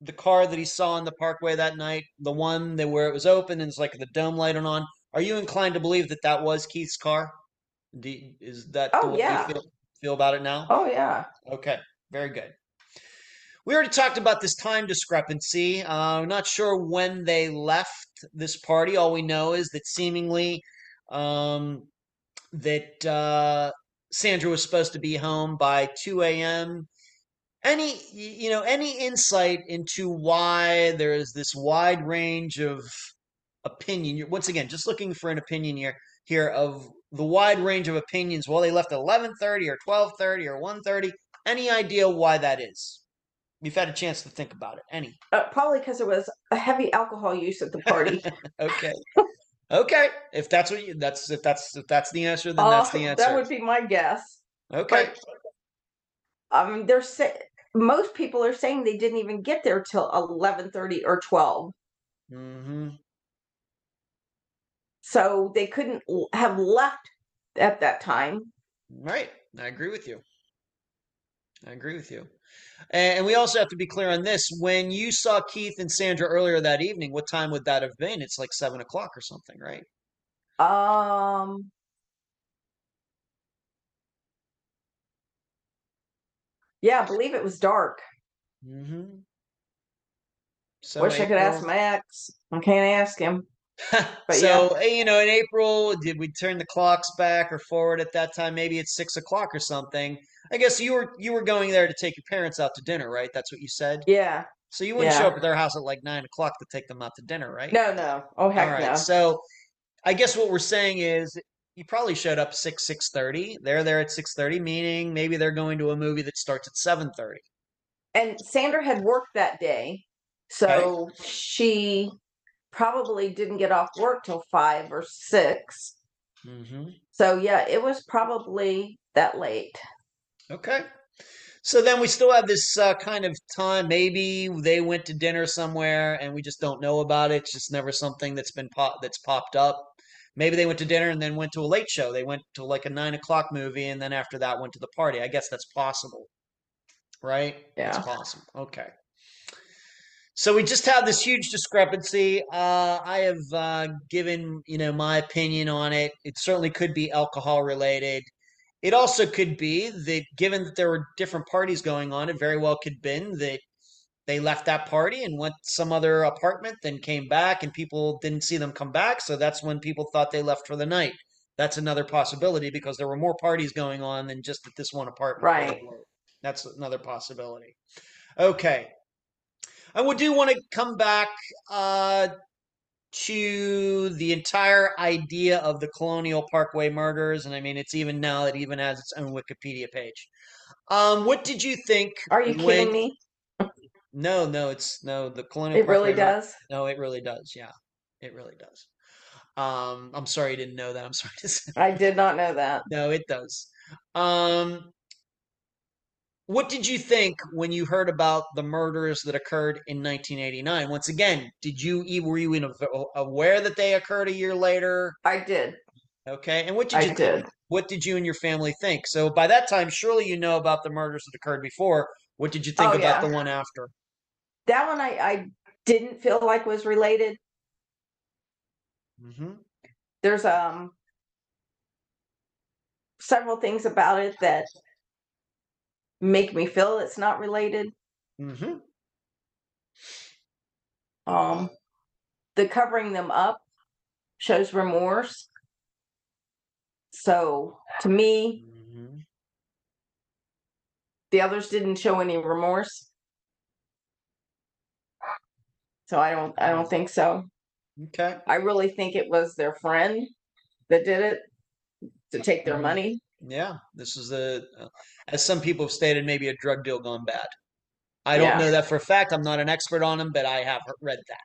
the car that he saw on the parkway that night, the one that where it was open and it's like the dome light on, are you inclined to believe that that was Keith's car? Do is that the Oh, way yeah. you feel, feel about it now? Oh yeah. Okay, very good. We already talked about this time discrepancy. Uh, not sure when they left this party. All we know is that seemingly um, that uh, Sandra was supposed to be home by 2 a.m. Any, you know, any insight into why there is this wide range of opinion? Once again, just looking for an opinion here here of the wide range of opinions. Well, they left at 11:30 or 12:30 or 1:30. Any idea why that is? You've had a chance to think about it. Any? Uh, probably because it was a heavy alcohol use at the party. Okay. Okay. If that's what you that's if that's if that's the answer, then that's Uh, the answer. That would be my guess. Okay. Um, they're say- most people are saying they didn't even get there till eleven thirty or twelve, Mm-hmm. so they couldn't have left at that time. Right. I agree with you. I agree with you. And we also have to be clear on this. When you saw Keith and Sandra earlier that evening, what time would that have been? It's like seven o'clock or something, right? Um, yeah, I believe it was dark. Mm-hmm. So Wish I could ask April- my ex. I can't ask him. But so eh, you know, in April, did we turn the clocks back or forward at that time? Maybe it's six o'clock or something. I guess you were you were going there to take your parents out to dinner, right? That's what you said. Yeah. So you wouldn't show up at their house at like nine o'clock to take them out to dinner, right? No, no. Oh heck right. no. So I guess what we're saying is you probably showed up six six thirty. They're there at six thirty, meaning maybe they're going to a movie that starts at seven thirty. And Sandra had worked that day, so she probably didn't get off work till five or six. Mm-hmm. So yeah, it was probably that late. Okay. So then we still have this uh, kind of time. Maybe they went to dinner somewhere and we just don't know about it. It's just never something that's been pop that's popped up. Maybe they went to dinner and then went to a late show. They went to like a nine o'clock movie and then after that went to the party. I guess that's possible, right? Yeah. It's possible. Okay. So we just have this huge discrepancy. Uh, I have uh, given you know my opinion on it. It certainly could be alcohol related. It also could be that given that there were different parties going on, it very well could have been that they left that party and went to some other apartment, then came back and people didn't see them come back. So that's when people thought they left for the night. That's another possibility because there were more parties going on than just at this one apartment. Right. That's another possibility. Okay. I would do want to come back uh, to the entire idea of the Colonial Parkway murders, and I mean, it's even now it even has its own Wikipedia page. Um, what did you think? Are you when- kidding me? No, no, it's no the Colonial. It really Parkway mur- does. No, it really does. Yeah, it really does. Um, I'm sorry you didn't know that. I'm sorry to say. I did not know that. No, it does. Um, what did you think when you heard about the murders that occurred in 1989? Once again, did you were you in a- aware that they occurred a year later? I did. Okay, and what did I you did. what did you and your family think? So by that time, surely you know about the murders that occurred before. What did you think Oh, about yeah. the one after? That one I, I didn't feel like was related. Mm-hmm. There's um several things about it that make me feel it's not related. Mm-hmm. Um the covering them up shows remorse. So to me, Mm-hmm. the others didn't show any remorse. So I don't I don't think so. Okay. I really think it was their friend that did it to take their Mhm. money. Yeah, this is a, uh, as some people have stated, maybe a drug deal gone bad. I don't Yeah. know that for a fact. I'm not an expert on them, but I have read that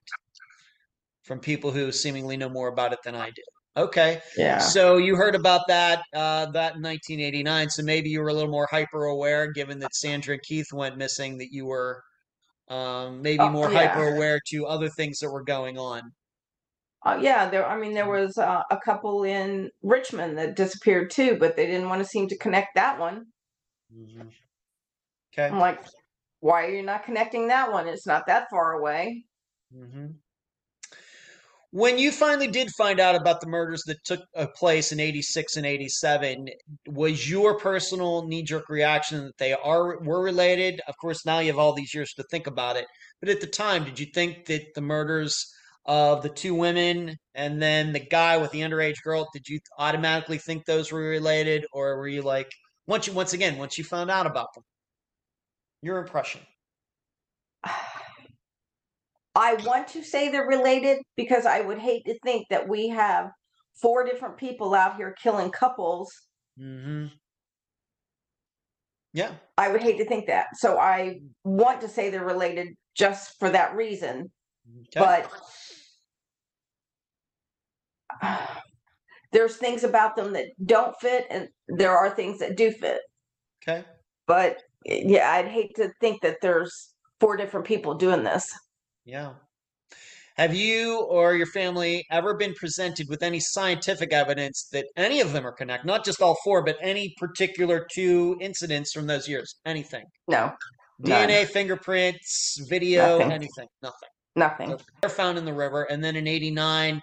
from people who seemingly know more about it than I do. Okay, Yeah. so you heard about that uh, that in 1989. So maybe you were a little more hyper aware, given that Sandra and Keith went missing. That you were um, maybe Oh, more yeah. hyper aware to other things that were going on. Uh, yeah, there. I mean, there was uh, a couple in Richmond that disappeared too, but they didn't want to seem to connect that one. Mhm. Okay. I'm like, why are you not connecting that one? It's not that far away. hmm When you finally did find out about the murders that took uh, place in 86 and 87, was your personal knee-jerk reaction that they are were related? Of course, now you have all these years to think about it. But at the time, did you think that the murders of the two women and then the guy with the underage girl, did you automatically think those were related or were you like once you once again, once you found out about them? Your impression. I want to say they're related because I would hate to think that we have four different people out here killing couples. Mhm. Yeah. I would hate to think that. So I want to say they're related just for that reason. Okay. But there's things about them that don't fit, and there are things that do fit. okay. But yeah, I'd hate to think that there's four different people doing this. Yeah. Have you or your family ever been presented with any scientific evidence that any of them are connected? Not just all four, but any particular two incidents from those years? Anything? No, None. DNA, fingerprints, video, Nothing. anything? Nothing. nothing. Okay. They're found in the river, and then in '89,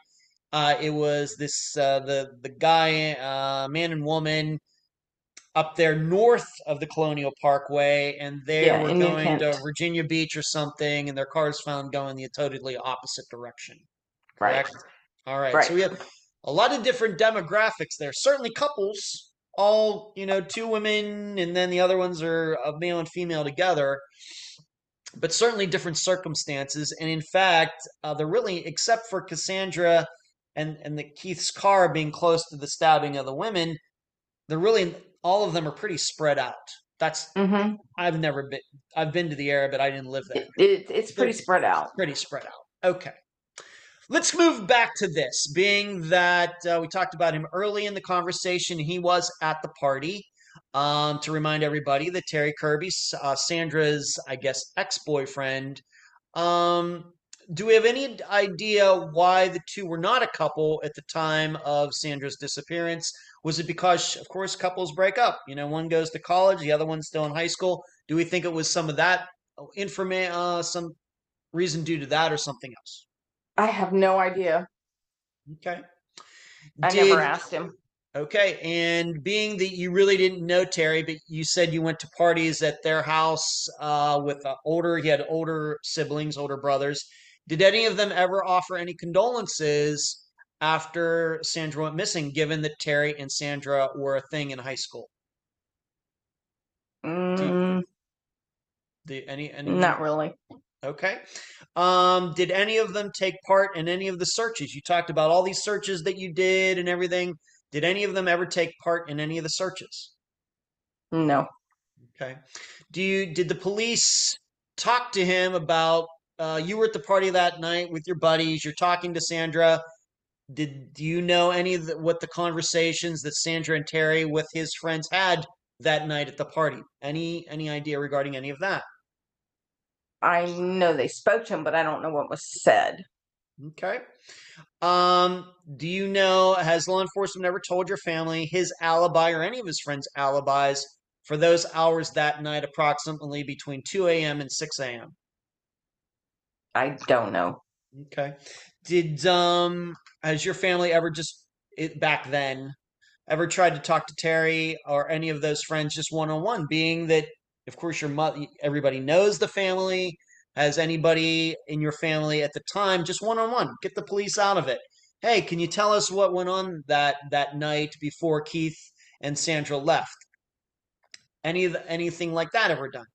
uh, it was this uh, the the guy, uh, man and woman, up there north of the Colonial Parkway, and they Yeah, were going to Virginia Beach or something, and their cars found going the totally opposite direction. Right. Correct. All right. Right. So we have a lot of different demographics there. Certainly couples, all, you know, two women and then the other ones are a male and female together. But certainly different circumstances. And in fact, uh, they're really, except for Cassandra and, and the Keith's car being close to the stabbing of the women, they're really, all of them are pretty spread out. That's, hmm I've never been, I've been to the area, but I didn't live there It, it, it's pretty spread out. pretty spread out. Okay. Let's move back to this, being that uh, we talked about him early in the conversation. He was at the party. Um, to remind everybody that Terry Kirby, uh, Sandra's, I guess, ex boyfriend. Um, do we have any idea why the two were not a couple at the time of Sandra's disappearance? Was it because, of course, couples break up? You know, one goes to college, the other one's still in high school. Do we think it was some of that information, uh, some reason due to that, or something else? I have no idea. Okay. I Did- never asked him. Okay, and being that you really didn't know Terry, but you said you went to parties at their house uh, with uh, older, he had older siblings, older brothers. Did any of them ever offer any condolences after Sandra went missing, given that Terry and Sandra were a thing in high school? Mm, The, any, any? not really. Okay. Um, did any of them take part in any of the searches? You talked about all these searches that you did and everything. Did any of them ever take part in any of the searches? No. Okay. Do you did the police talk to him about uh, you were at the party that night with your buddies, you're talking to Sandra. Did do you know any of the, what the conversations that Sandra and Terry with his friends had that night at the party? Any any idea regarding any of that? I know they spoke to him, but I don't know what was said. Okay. Um, do you know, has law enforcement ever told your family his alibi or any of his friends' alibis for those hours that night, approximately between 2 a.m. and 6 a.m.? I don't know. Okay. Did um has your family ever just it, back then ever tried to talk to Terry or any of those friends just one on one? Being that, of course, your mother, everybody knows the family. Has anybody in your family at the time just one on one get the police out of it? Hey, can you tell us what went on that that night before Keith and Sandra left? Any of the, anything like that ever done?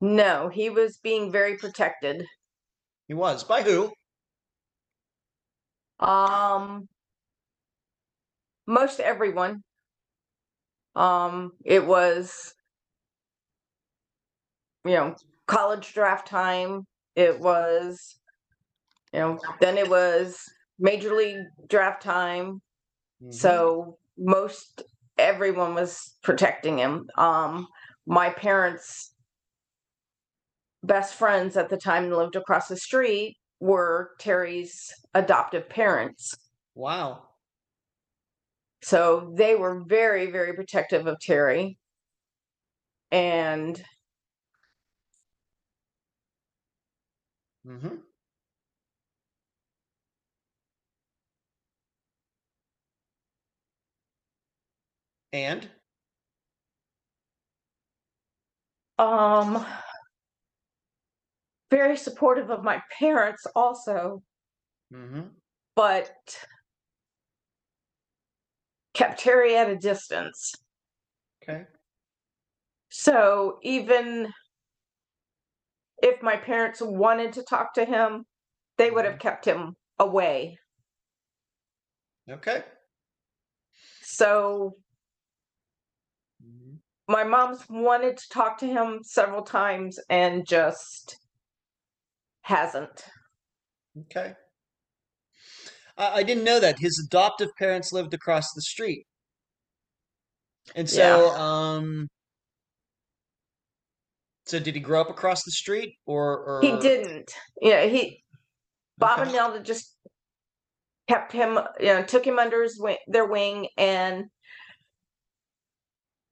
No, he was being very protected. He was by who? Um, most everyone. Um, it was, you know, college draft time. It was, you know, then it was major league draft time. Mhm. So most everyone was protecting him. Um, my parents' best friends at the time lived across the street were Terry's adoptive parents. wow. So they were very, very protective of Terry. And Mm-hmm. And um very supportive of my parents also, mm-hmm. but kept Terry at a distance. okay. So even if my parents wanted to talk to him, they would have kept him away. Okay. So Mhm. my mom's wanted to talk to him several times and just hasn't. Okay. I, I didn't know that his adoptive parents lived across the street, and so um. So did he grow up across the street, or or He didn't. Yeah, he Bob Okay. and Nelda just kept him, you know, took him under his wing, their wing, and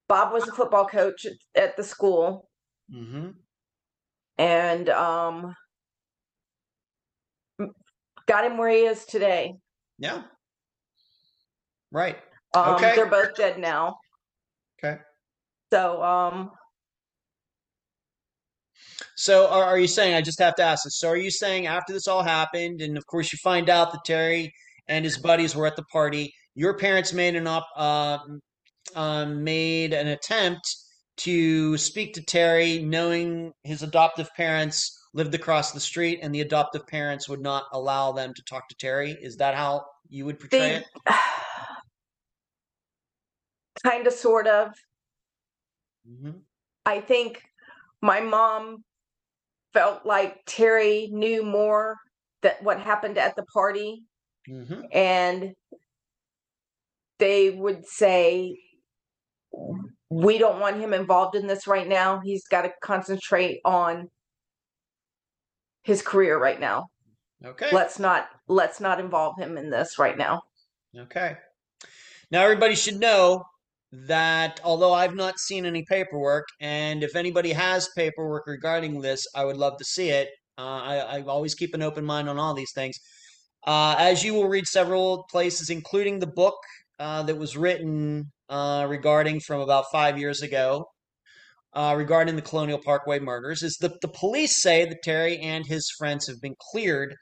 Bob was a football coach at, at the school, Mm-hmm. and um, got him where he is today. Yeah. Right. Um, Okay. They're both dead now. Okay. So, um, So are, are you saying, I just have to ask this. So are you saying after this all happened, and of course you find out that Terry and his buddies were at the party, your parents made an up, uh, um, made an attempt to speak to Terry, knowing his adoptive parents lived across the street, and the adoptive parents would not allow them to talk to Terry. Is that how you would portray they it? kind of, sort of. hmm I think my mom felt like Terry knew more that what happened at the party hmm and they would say we don't want him involved in this right now. He's got to concentrate on his career right now. Okay. Let's not let's not involve him in this right now. Okay. Now everybody should know that although I've not seen any paperwork, and if anybody has paperwork regarding this, I would love to see it. Uh, I, I always keep an open mind on all these things. Uh, as you will read several places, including the book uh, that was written uh, regarding from about five years ago, uh, regarding the Colonial Parkway murders, is that the police say that Terry and his friends have been cleared.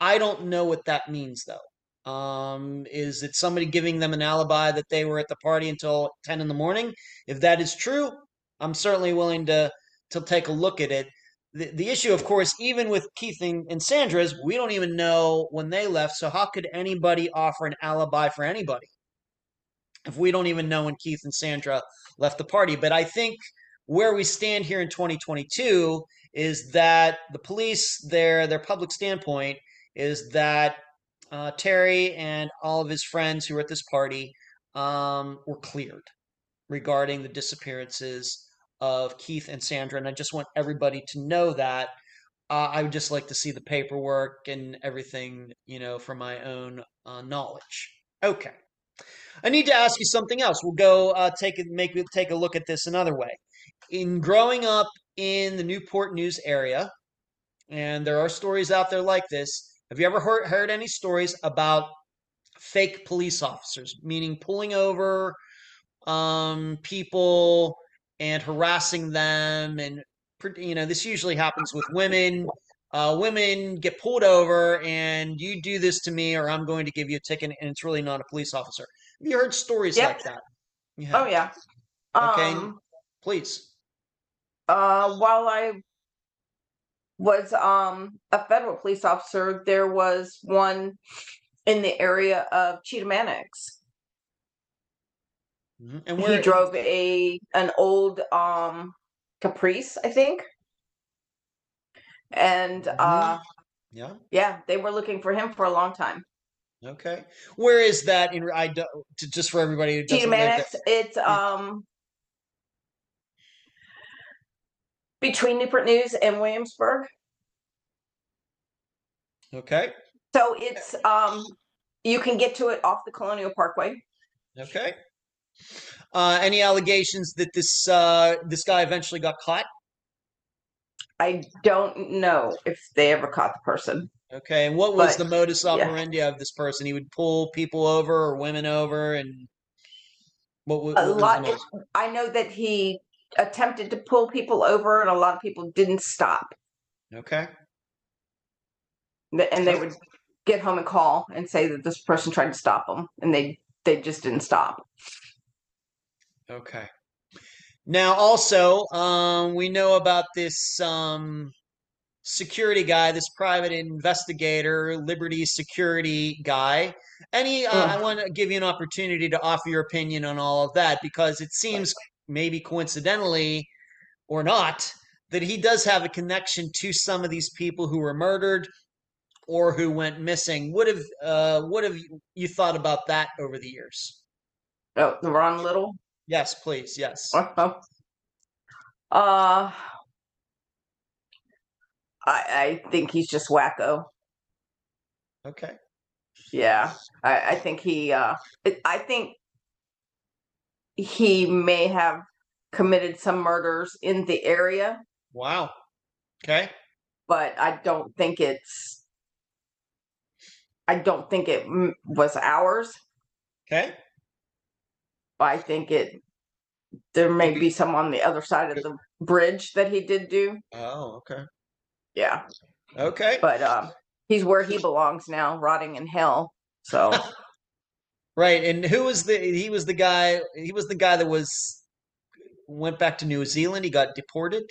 I don't know what that means, though. Um, is it somebody giving them an alibi that they were at the party until 10 in the morning? If that is true, I'm certainly willing to to take a look at it. The, the issue, of course, even with Keith and, and Sandra's, we don't even know when they left. So how could anybody offer an alibi for anybody if we don't even know when Keith and Sandra left the party? But I think where we stand here in 2022 is that the police, their their public standpoint is that uh, Terry and all of his friends who were at this party um, were cleared regarding the disappearances of Keith and Sandra. And I just want everybody to know that. Uh, I would just like to see the paperwork and everything, you know, for my own uh, knowledge. Okay. I need to ask you something else. We'll go uh, take make take a look at this another way. In growing up in the Newport News area, and there are stories out there like this. Have you ever heard, heard any stories about fake police officers, meaning pulling over um, people and harassing them? And, you know, this usually happens with women. Uh, women get pulled over and you do this to me or I'm going to give you a ticket and it's really not a police officer. Have you heard stories Yep. like that? You Oh yeah. Okay. Um Please. Uh while I was um a federal police officer, there was one in the area of Cheatham Annex. Mhm. And he drove a an old um caprice i think and Mhm. uh Yeah. yeah they were looking for him for a long time Okay. Where is that in I do, to, just for everybody who doesn't cheetah live there? mannix it's um between newport news and williamsburg Okay. so it's um you can get to it off the colonial parkway Okay. Uh, any allegations that this uh, this guy eventually got caught? i don't know if they ever caught the person Okay. And what was But, the modus yeah. operandi of this person? He would pull people over or women over, and what, what, a was lot the modus? i know that he attempted to pull people over and a lot of people didn't stop Okay. And they would get home and call and say that this person tried to stop them and they they just didn't stop Okay. Now, also, um, we know about this um, security guy, this private investigator, Liberty Security guy. Any, uh, I want to give you an opportunity to offer your opinion on all of that because it seems, maybe coincidentally or not, that he does have a connection to some of these people who were murdered or who went missing. What have, uh, what have you- thought about that over the years? oh the ron little Yes, please. Yes. uh i i think he's just wacko Okay. Yeah, I, I think he. Uh, I think he may have committed some murders in the area, Wow. Okay. but I don't think it's. I don't think it was ours. Okay. I think it. There may be some on the other side of the bridge that he did do. Oh, okay. Yeah, Okay. but um, he's where he belongs now, rotting in hell. So Right. And who was the he was the guy he was the guy that was went back to New Zealand. He got deported.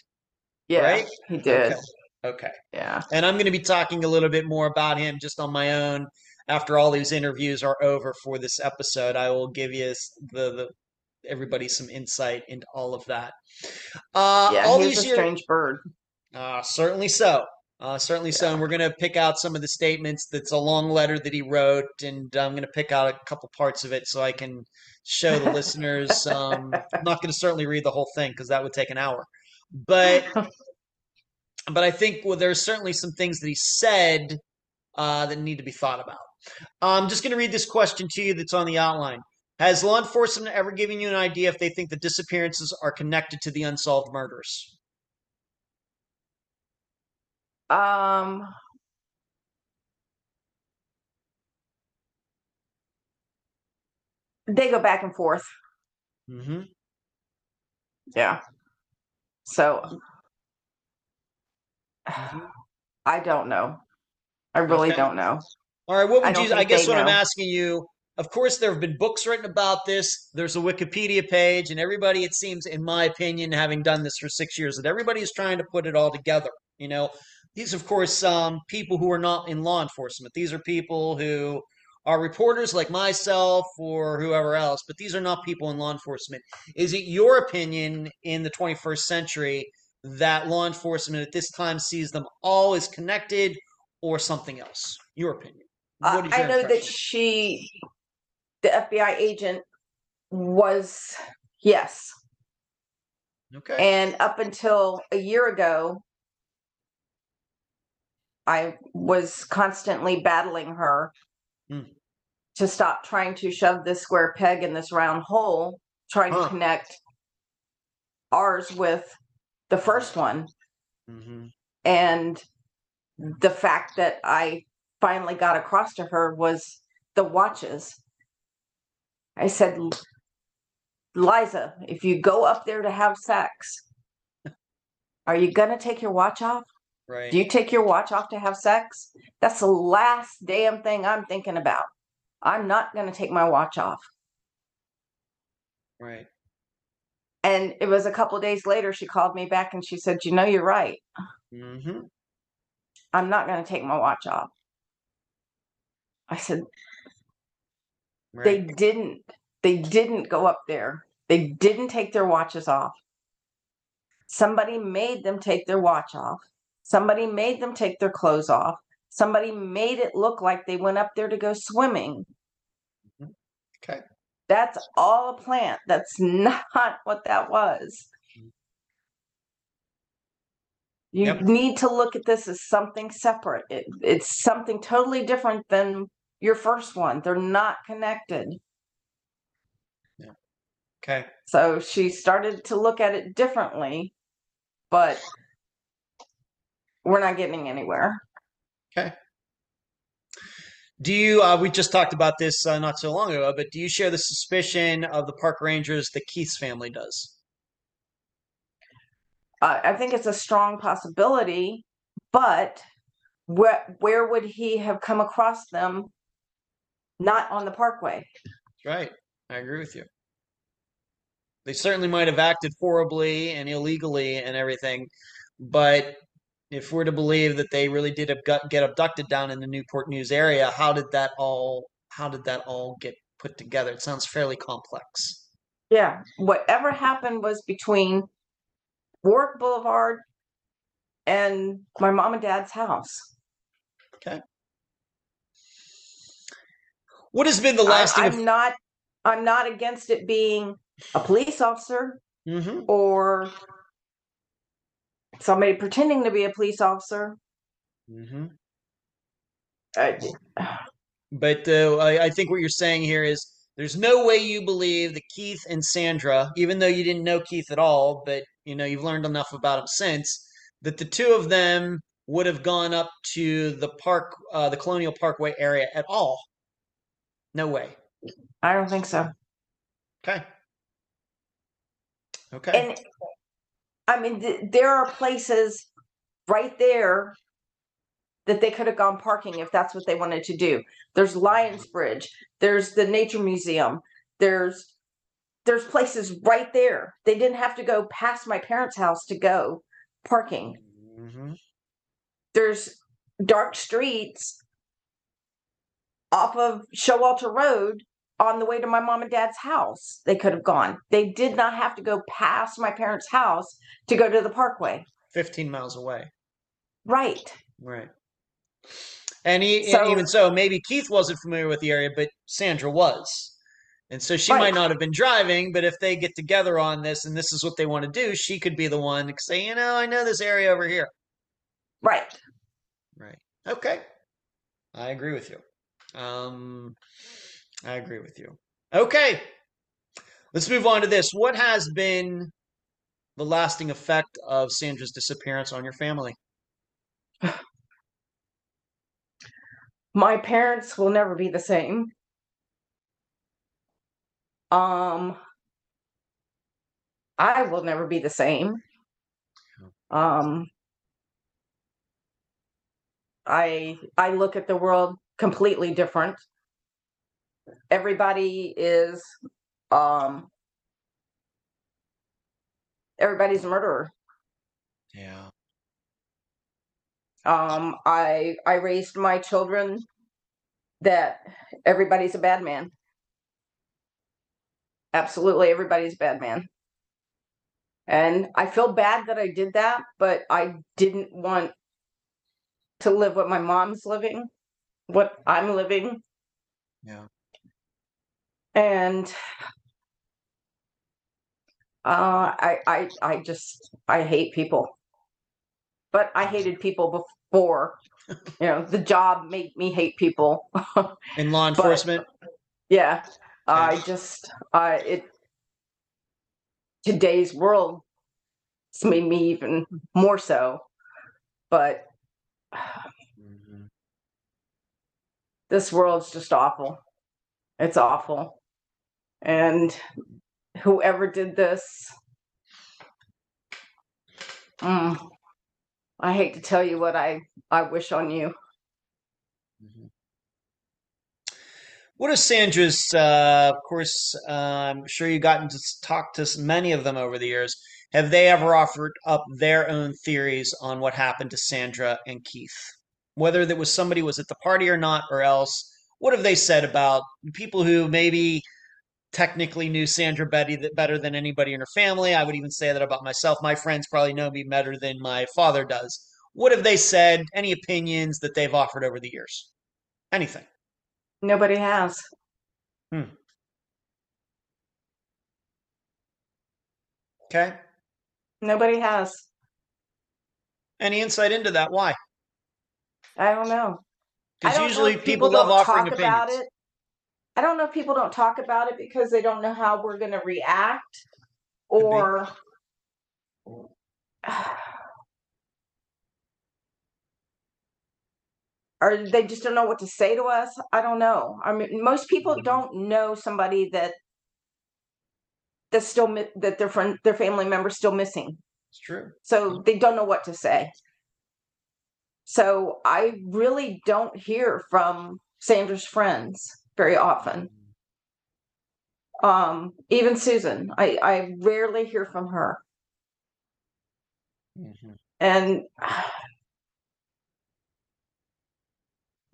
yeah, Right? he did. Okay. Okay. Yeah. And I'm going to be talking a little bit more about him just on my own after all these interviews are over for this episode. I will give you the, the everybody some insight into all of that. Uh, Yeah, all he's these a years, strange bird. uh, certainly so. Uh, certainly so. And we're going to pick out some of the statements. That's a long letter that he wrote, and I'm going to pick out a couple parts of it so I can show the listeners. Um, I'm not going to certainly read the whole thing because that would take an hour. But but I think well, there's certainly some things that he said uh, that need to be thought about. I'm just going to read this question to you that's on the outline. Has law enforcement ever given you an idea if they think the disappearances are connected to the unsolved murders? Um, they go back and forth. Mm-hmm. Yeah. So Mhm. I don't know. I really Okay. don't know. All right, what would don't you? I guess what I'm asking you. Of course, there have been books written about this. There's a Wikipedia page, and everybody, it seems, in my opinion, having done this for six years, that everybody is trying to put it all together. You know, these, of course, um, people who are not in law enforcement. These are people who are reporters like myself or whoever else, but these are not people in law enforcement. Is it your opinion in the 21st century that law enforcement at this time sees them all as connected or something else? Your opinion. Uh, I know that she, the FBI agent, was yes, Okay. and up until a year ago, I was constantly battling her Hmm. to stop trying to shove this square peg in this round hole, trying Huh. to connect ours with the first one. hmm And the fact that I finally got across to her was the watches. I said, Liza, if you go up there to have sex, are you going to take your watch off? Right. Do you take your watch off to have sex? That's the last damn thing I'm thinking about. I'm not going to take my watch off. right. And it was a couple days later, she called me back and she said, You know, you're right. hmm I'm not going to take my watch off. I said, They didn't. They didn't go up there. They didn't take their watches off. Somebody made them take their watch off. Somebody made them take their clothes off. Somebody made it look like they went up there to go swimming. Mm-hmm. Okay. That's all a plant. That's not what that was. Mm. You Yep. need to look at this as something separate. It, it's something totally different than your first one. They're not connected. Okay. So she started to look at it differently, but we're not getting anywhere. Okay. Do you? Uh, we just talked about this uh, not so long ago, but do you share the suspicion of the park rangers that Keith's family does? Uh, I think it's a strong possibility, but where where would he have come across them? Not on the parkway. Right. I agree with you. They certainly might have acted horribly and illegally and everything, but if we're to believe that they really did get abducted down in the Newport News area, how did that all? How did that all get put together? It sounds fairly complex. Yeah, whatever happened was between Warwick Boulevard and my mom and dad's house. Okay. What has been the I, lasting? I'm not. I'm not against it being a police officer hmm or somebody pretending to be a police officer. Mm-hmm. I, But uh, I, I think what you're saying here is there's no way you believe that Keith and Sandra, even though you didn't know Keith at all, but you know you've learned enough about him since, that the two of them would have gone up to the park, uh, the Colonial Parkway area at all. No way. I don't think so. Okay. Okay. And I mean, th- there are places right there that they could have gone parking if that's what they wanted to do. There's Lions Bridge. There's the Nature Museum. There's there's places right there. They didn't have to go past my parents' house to go parking. hmm There's dark streets off of Showalter Road on the way to my mom and dad's house. They could have gone. They did not have to go past my parents' house to go to the parkway. 15 miles away. Right. Right. And, he, and even so, maybe Keith wasn't familiar with the area, but Sandra was. And so she Right. might not have been driving, but if they get together on this and this is what they want to do, she could be the one to say, you know, I know this area over here. Right. Right. Okay. I agree with you. Um, I agree with you. Okay. Let's move on to this. What has been the lasting effect of Sandra's disappearance on your family? My parents will never be the same. Um I will never be the same. Um I I look at the world completely different. Everybody is um everybody's a murderer. Yeah. Um, I I raised my children that everybody's a bad man. Absolutely, everybody's a bad man. And I feel bad that I did that, but I didn't want to live what my mom's living, what I'm living, Yeah. And uh, I I I just I hate people. But I hated people before. You know, the job made me hate people. In law enforcement? yeah, I just I it today's world it's made me even more so. But Mhm. this world's just awful. It's awful. And whoever did this, mm, I hate to tell you what I, I wish on you. Mhm. What is Sandra's? Uh, of course, uh, I'm sure you've gotten to talk to many of them over the years. Have they ever offered up their own theories on what happened to Sandra and Keith? Whether that was somebody was at the party or not, or else, what have they said about people who maybe technically knew Sandra Betty that better than anybody in her family? I would even say that about myself. My friends probably know me better than my father does. What have they said? Any opinions that they've offered over the years? Anything? Nobody has. Hmm. Okay. Nobody has. Any insight into that? Why? I don't know. Because don't know usually people, love offering opinions. about it. I don't know if people don't talk about it because they don't know how we're going to react be. or or they just don't know what to say to us. I don't know. I mean, most people Mhm. don't know somebody that that's still mi- that their friend their family member's still missing. It's true. So they don't know what to say. So I really don't hear from Sandra's friends very often. Um, even Susan, I, I rarely hear from her. Mhm. And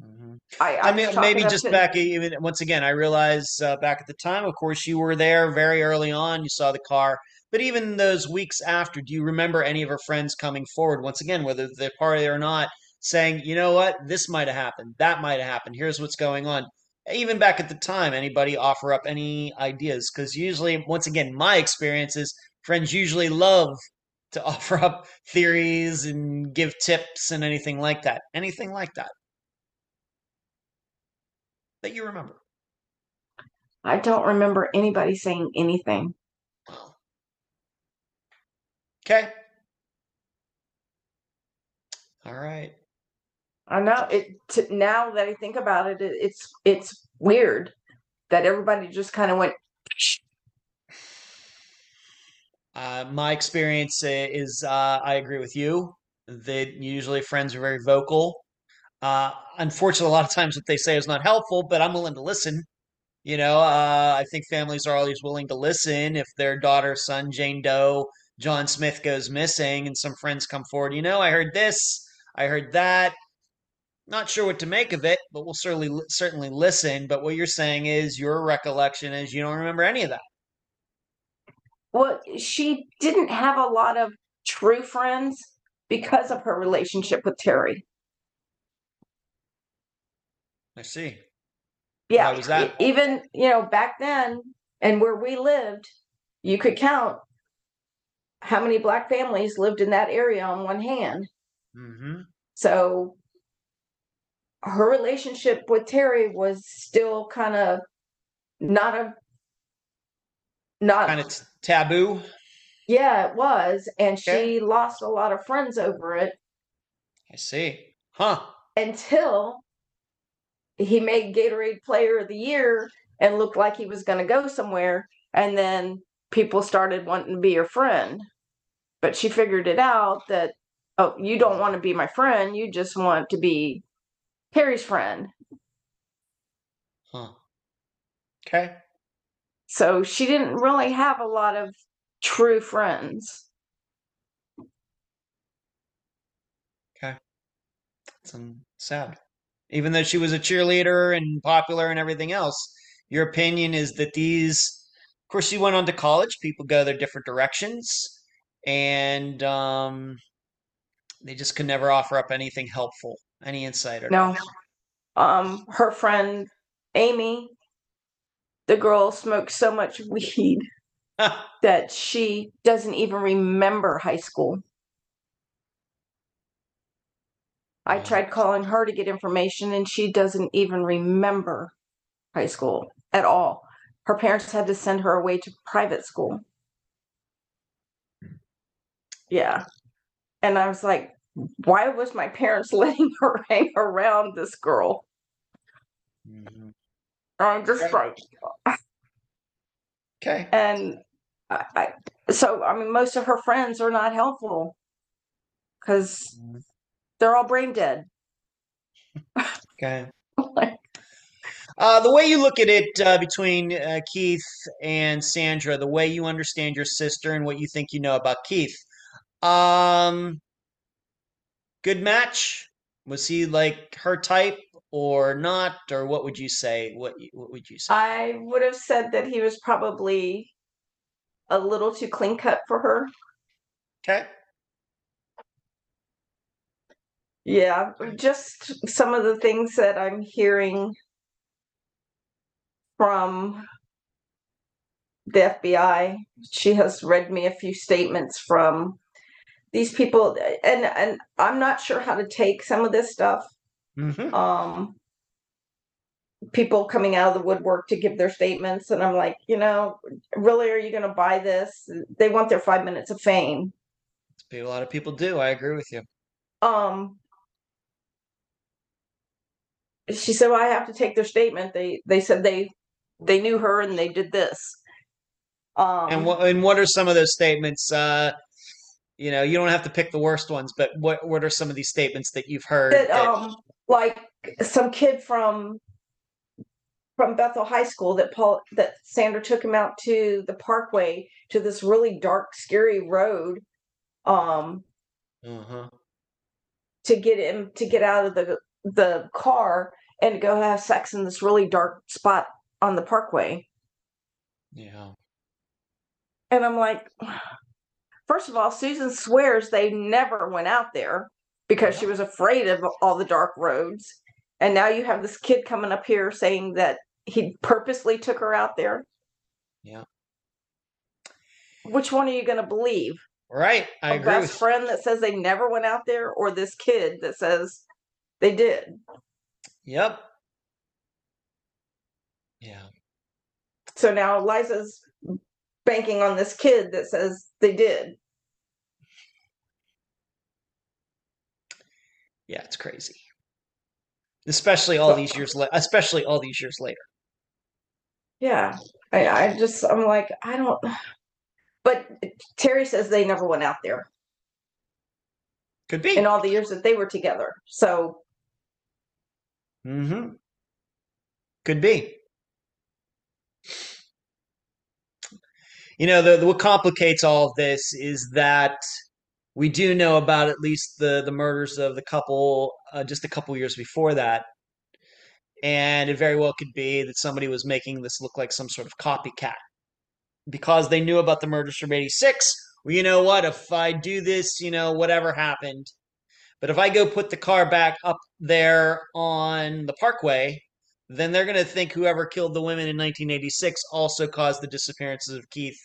Mhm. I, I I mean, maybe just to- back even once again. I realize uh, back at the time, of course, you were there very early on. You saw the car, but even those weeks after, do you remember any of her friends coming forward once again, whether they're party or not, saying, "You know what? This might have happened. That might have happened. Here's what's going on." Even back at the time, anybody offer up any ideas? Because usually, once again, my experience is friends usually love to offer up theories and give tips and anything like that. Anything like that. that you remember? I don't remember anybody saying anything. Okay. All right. I know it. T- now that I think about it, it, it's it's weird that everybody just kind of went. Uh, my experience is uh, I agree with you. That usually friends are very vocal. Uh, unfortunately, a lot of times what they say is not helpful, but I'm willing to listen. You know, uh, I think families are always willing to listen if their daughter, son, Jane Doe, John Smith goes missing, and some friends come forward. You know, I heard this, I heard that. Not sure what to make of it, but we'll certainly certainly listen. But what you're saying is your recollection is you don't remember any of that. Well, she didn't have a lot of true friends because of her relationship with Terry. I see. Yeah. Why was that? Even, you know, back then and where we lived, you could count how many black families lived in that area on one hand. Mm-hmm. So her relationship with Terry was still kind of not a not Kind of t- taboo. yeah, it was. And Okay. she lost a lot of friends over it I see. Huh. until he made Gatorade Player of the Year and looked like he was going to go somewhere. And then people started wanting to be her friend. But she figured it out that, oh, you don't want to be my friend. You just want to be Harry's friend. Huh. Okay. So she didn't really have a lot of true friends. Okay. It's sad. Even though she was a cheerleader and popular and everything else, your opinion is that these, of course, she went on to college. People go their different directions, and um, they just could never offer up anything helpful, any insight. Or No. Um, her friend Amy, the girl smoked so much weed that she doesn't even remember high school. I Wow. tried calling her to get information and she doesn't even remember high school at all. Her parents had to send her away to private school. Yeah. And I was like, why was my parents letting her hang around this girl? Mhm. I'm just Right. like, Okay. and I, I so I mean most of her friends are not helpful because Mhm. they're all brain dead. Okay. Like, Uh, the way you look at it uh, between uh, Keith and Sandra, the way you understand your sister and what you think you know about Keith, um, good match. Was he like her type or not, or what would you say? What what would you say? I would have said that he was probably a little too clean cut for her. Okay. Yeah, just some of the things that I'm hearing from the FBI. She has read me a few statements from these people and and I'm not sure how to take some of this stuff. Mm-hmm. Um people coming out of the woodwork to give their statements and I'm like, you know, really are you going to buy this? They want their 5 minutes of fame. A lot of people do. I agree with you. um she said well, i have to take their statement they they said they they knew her and they did this um And what and what are some of those statements? Uh, you know, you don't have to pick the worst ones, but what what are some of these statements that you've heard? that that- um like some kid from from Bethel High School that Paul that Sandra took him out to the parkway to this really dark scary road um Uh-huh. to get him to get out of the the car and go have sex in this really dark spot on the parkway Yeah. And I'm like, first of all, Susan swears they never went out there because she was afraid of all the dark roads. And now you have this kid coming up here saying that he purposely took her out there. Yeah. Which one are you going to believe? Right. I A agree best friend that says they never went out there or this kid that says they did? Yep. Yeah. So now Liza's banking on this kid that says they did. Yeah, it's crazy. Especially all these years la- especially all these years later. Yeah. I, I just I'm like, I don't but Terry says they never went out there Could be. in all the years that they were together. So Mm-hmm. Could be. You know, the, the what complicates all of this is that we do know about at least the the murders of the couple uh, just a couple years before that, and it very well could be that somebody was making this look like some sort of copycat because they knew about the murders from '86. Well, you know what? If I do this, you know, whatever happened, but if I go put the car back up there on the parkway, then they're going to think whoever killed the women in 1986 also caused the disappearances of Keith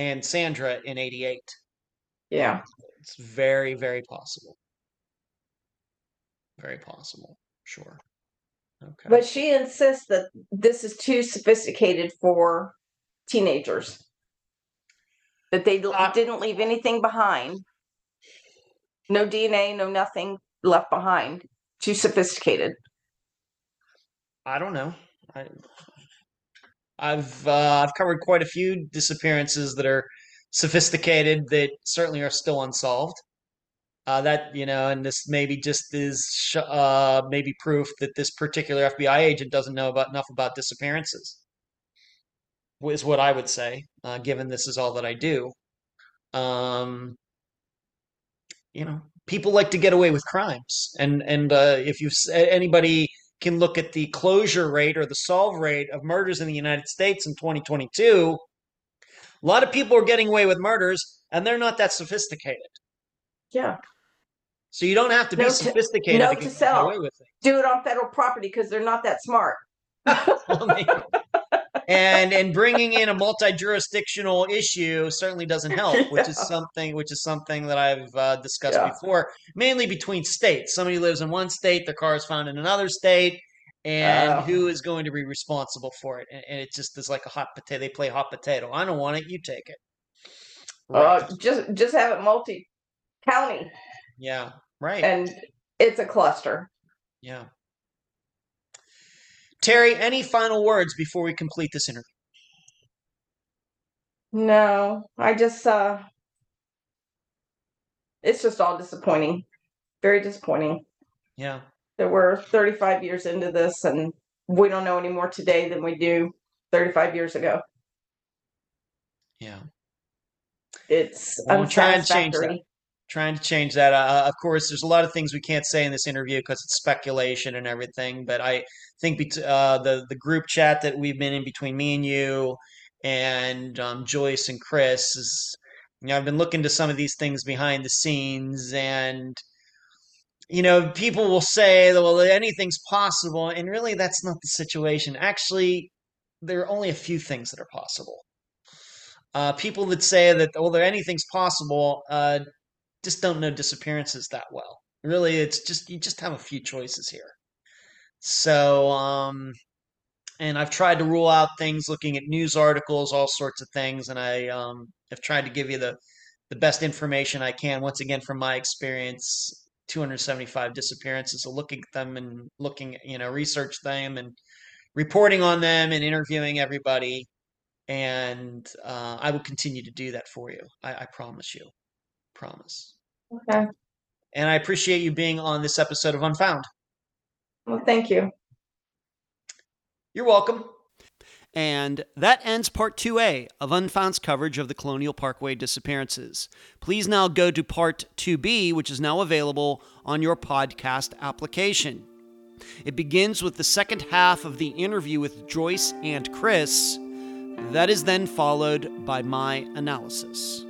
and Sandra in 88. yeah. It's very, very possible. Very possible. Sure. Okay. But she insists that this is too sophisticated for teenagers. That they Uh, didn't leave anything behind. No DNA, no nothing left behind. Too sophisticated. I don't know. I, I've uh, I've covered quite a few disappearances that are sophisticated that certainly are still unsolved. Uh, that you know, and this maybe just is sh- uh, maybe proof that this particular FBI agent doesn't know about enough about disappearances. Is what I would say, uh, given this is all that I do. Um, you know, people like to get away with crimes, and and uh, if you anybody can look at the closure rate or the solve rate of murders in the United States in 2022, a lot of people are getting away with murders, and they're not that sophisticated. Yeah. So you don't have to be Note to- sophisticated note to to get self. away with it. Do it on federal property because they're not that smart. Well. And and bringing in a multi-jurisdictional issue certainly doesn't help, which is something which is something that I've uh, discussed Yeah. before, mainly between states. Somebody lives in one state, their car is found in another state, and Oh. who is going to be responsible for it? And, and it just is like a hot potato. They play hot potato. I don't want it. You take it. Right. Uh, just just have it multi county yeah. Right. and it's a cluster. yeah. Terry, any final words before we complete this interview? No, I just uh it's just all disappointing. Very disappointing Yeah. that we're 35 years into this and we don't know any more today than we do 35 years ago. Yeah. It's Well, try and change that. Trying to change that. Uh, of course, there's a lot of things we can't say in this interview because it's speculation and everything. But I think bet- uh, the the group chat that we've been in between me and you and um, Joyce and Chris is, you know, I've been looking to some of these things behind the scenes, and you know, people will say well, anything's possible, and really, that's not the situation. Actually, there are only a few things that are possible. Uh, people that say that well, anything's possible. Just don't know disappearances that well. Really, it's just you just have a few choices here. So, um, and I've tried to rule out things looking at news articles, all sorts of things, and I um, have tried to give you the the best information I can. Once again, from my experience, 275 disappearances, so looking at them and looking, you know, research them and reporting on them and interviewing everybody. And uh, I will continue to do that for you. I, I promise you. Promise. Okay. And I appreciate you being on this episode of Unfound. Well, thank you. You're welcome. And that ends part 2A of Unfound's coverage of the Colonial Parkway disappearances. Please now go to part 2B, which is now available on your podcast application. It begins with the second half of the interview with Joyce and Chris. That is then followed by my analysis.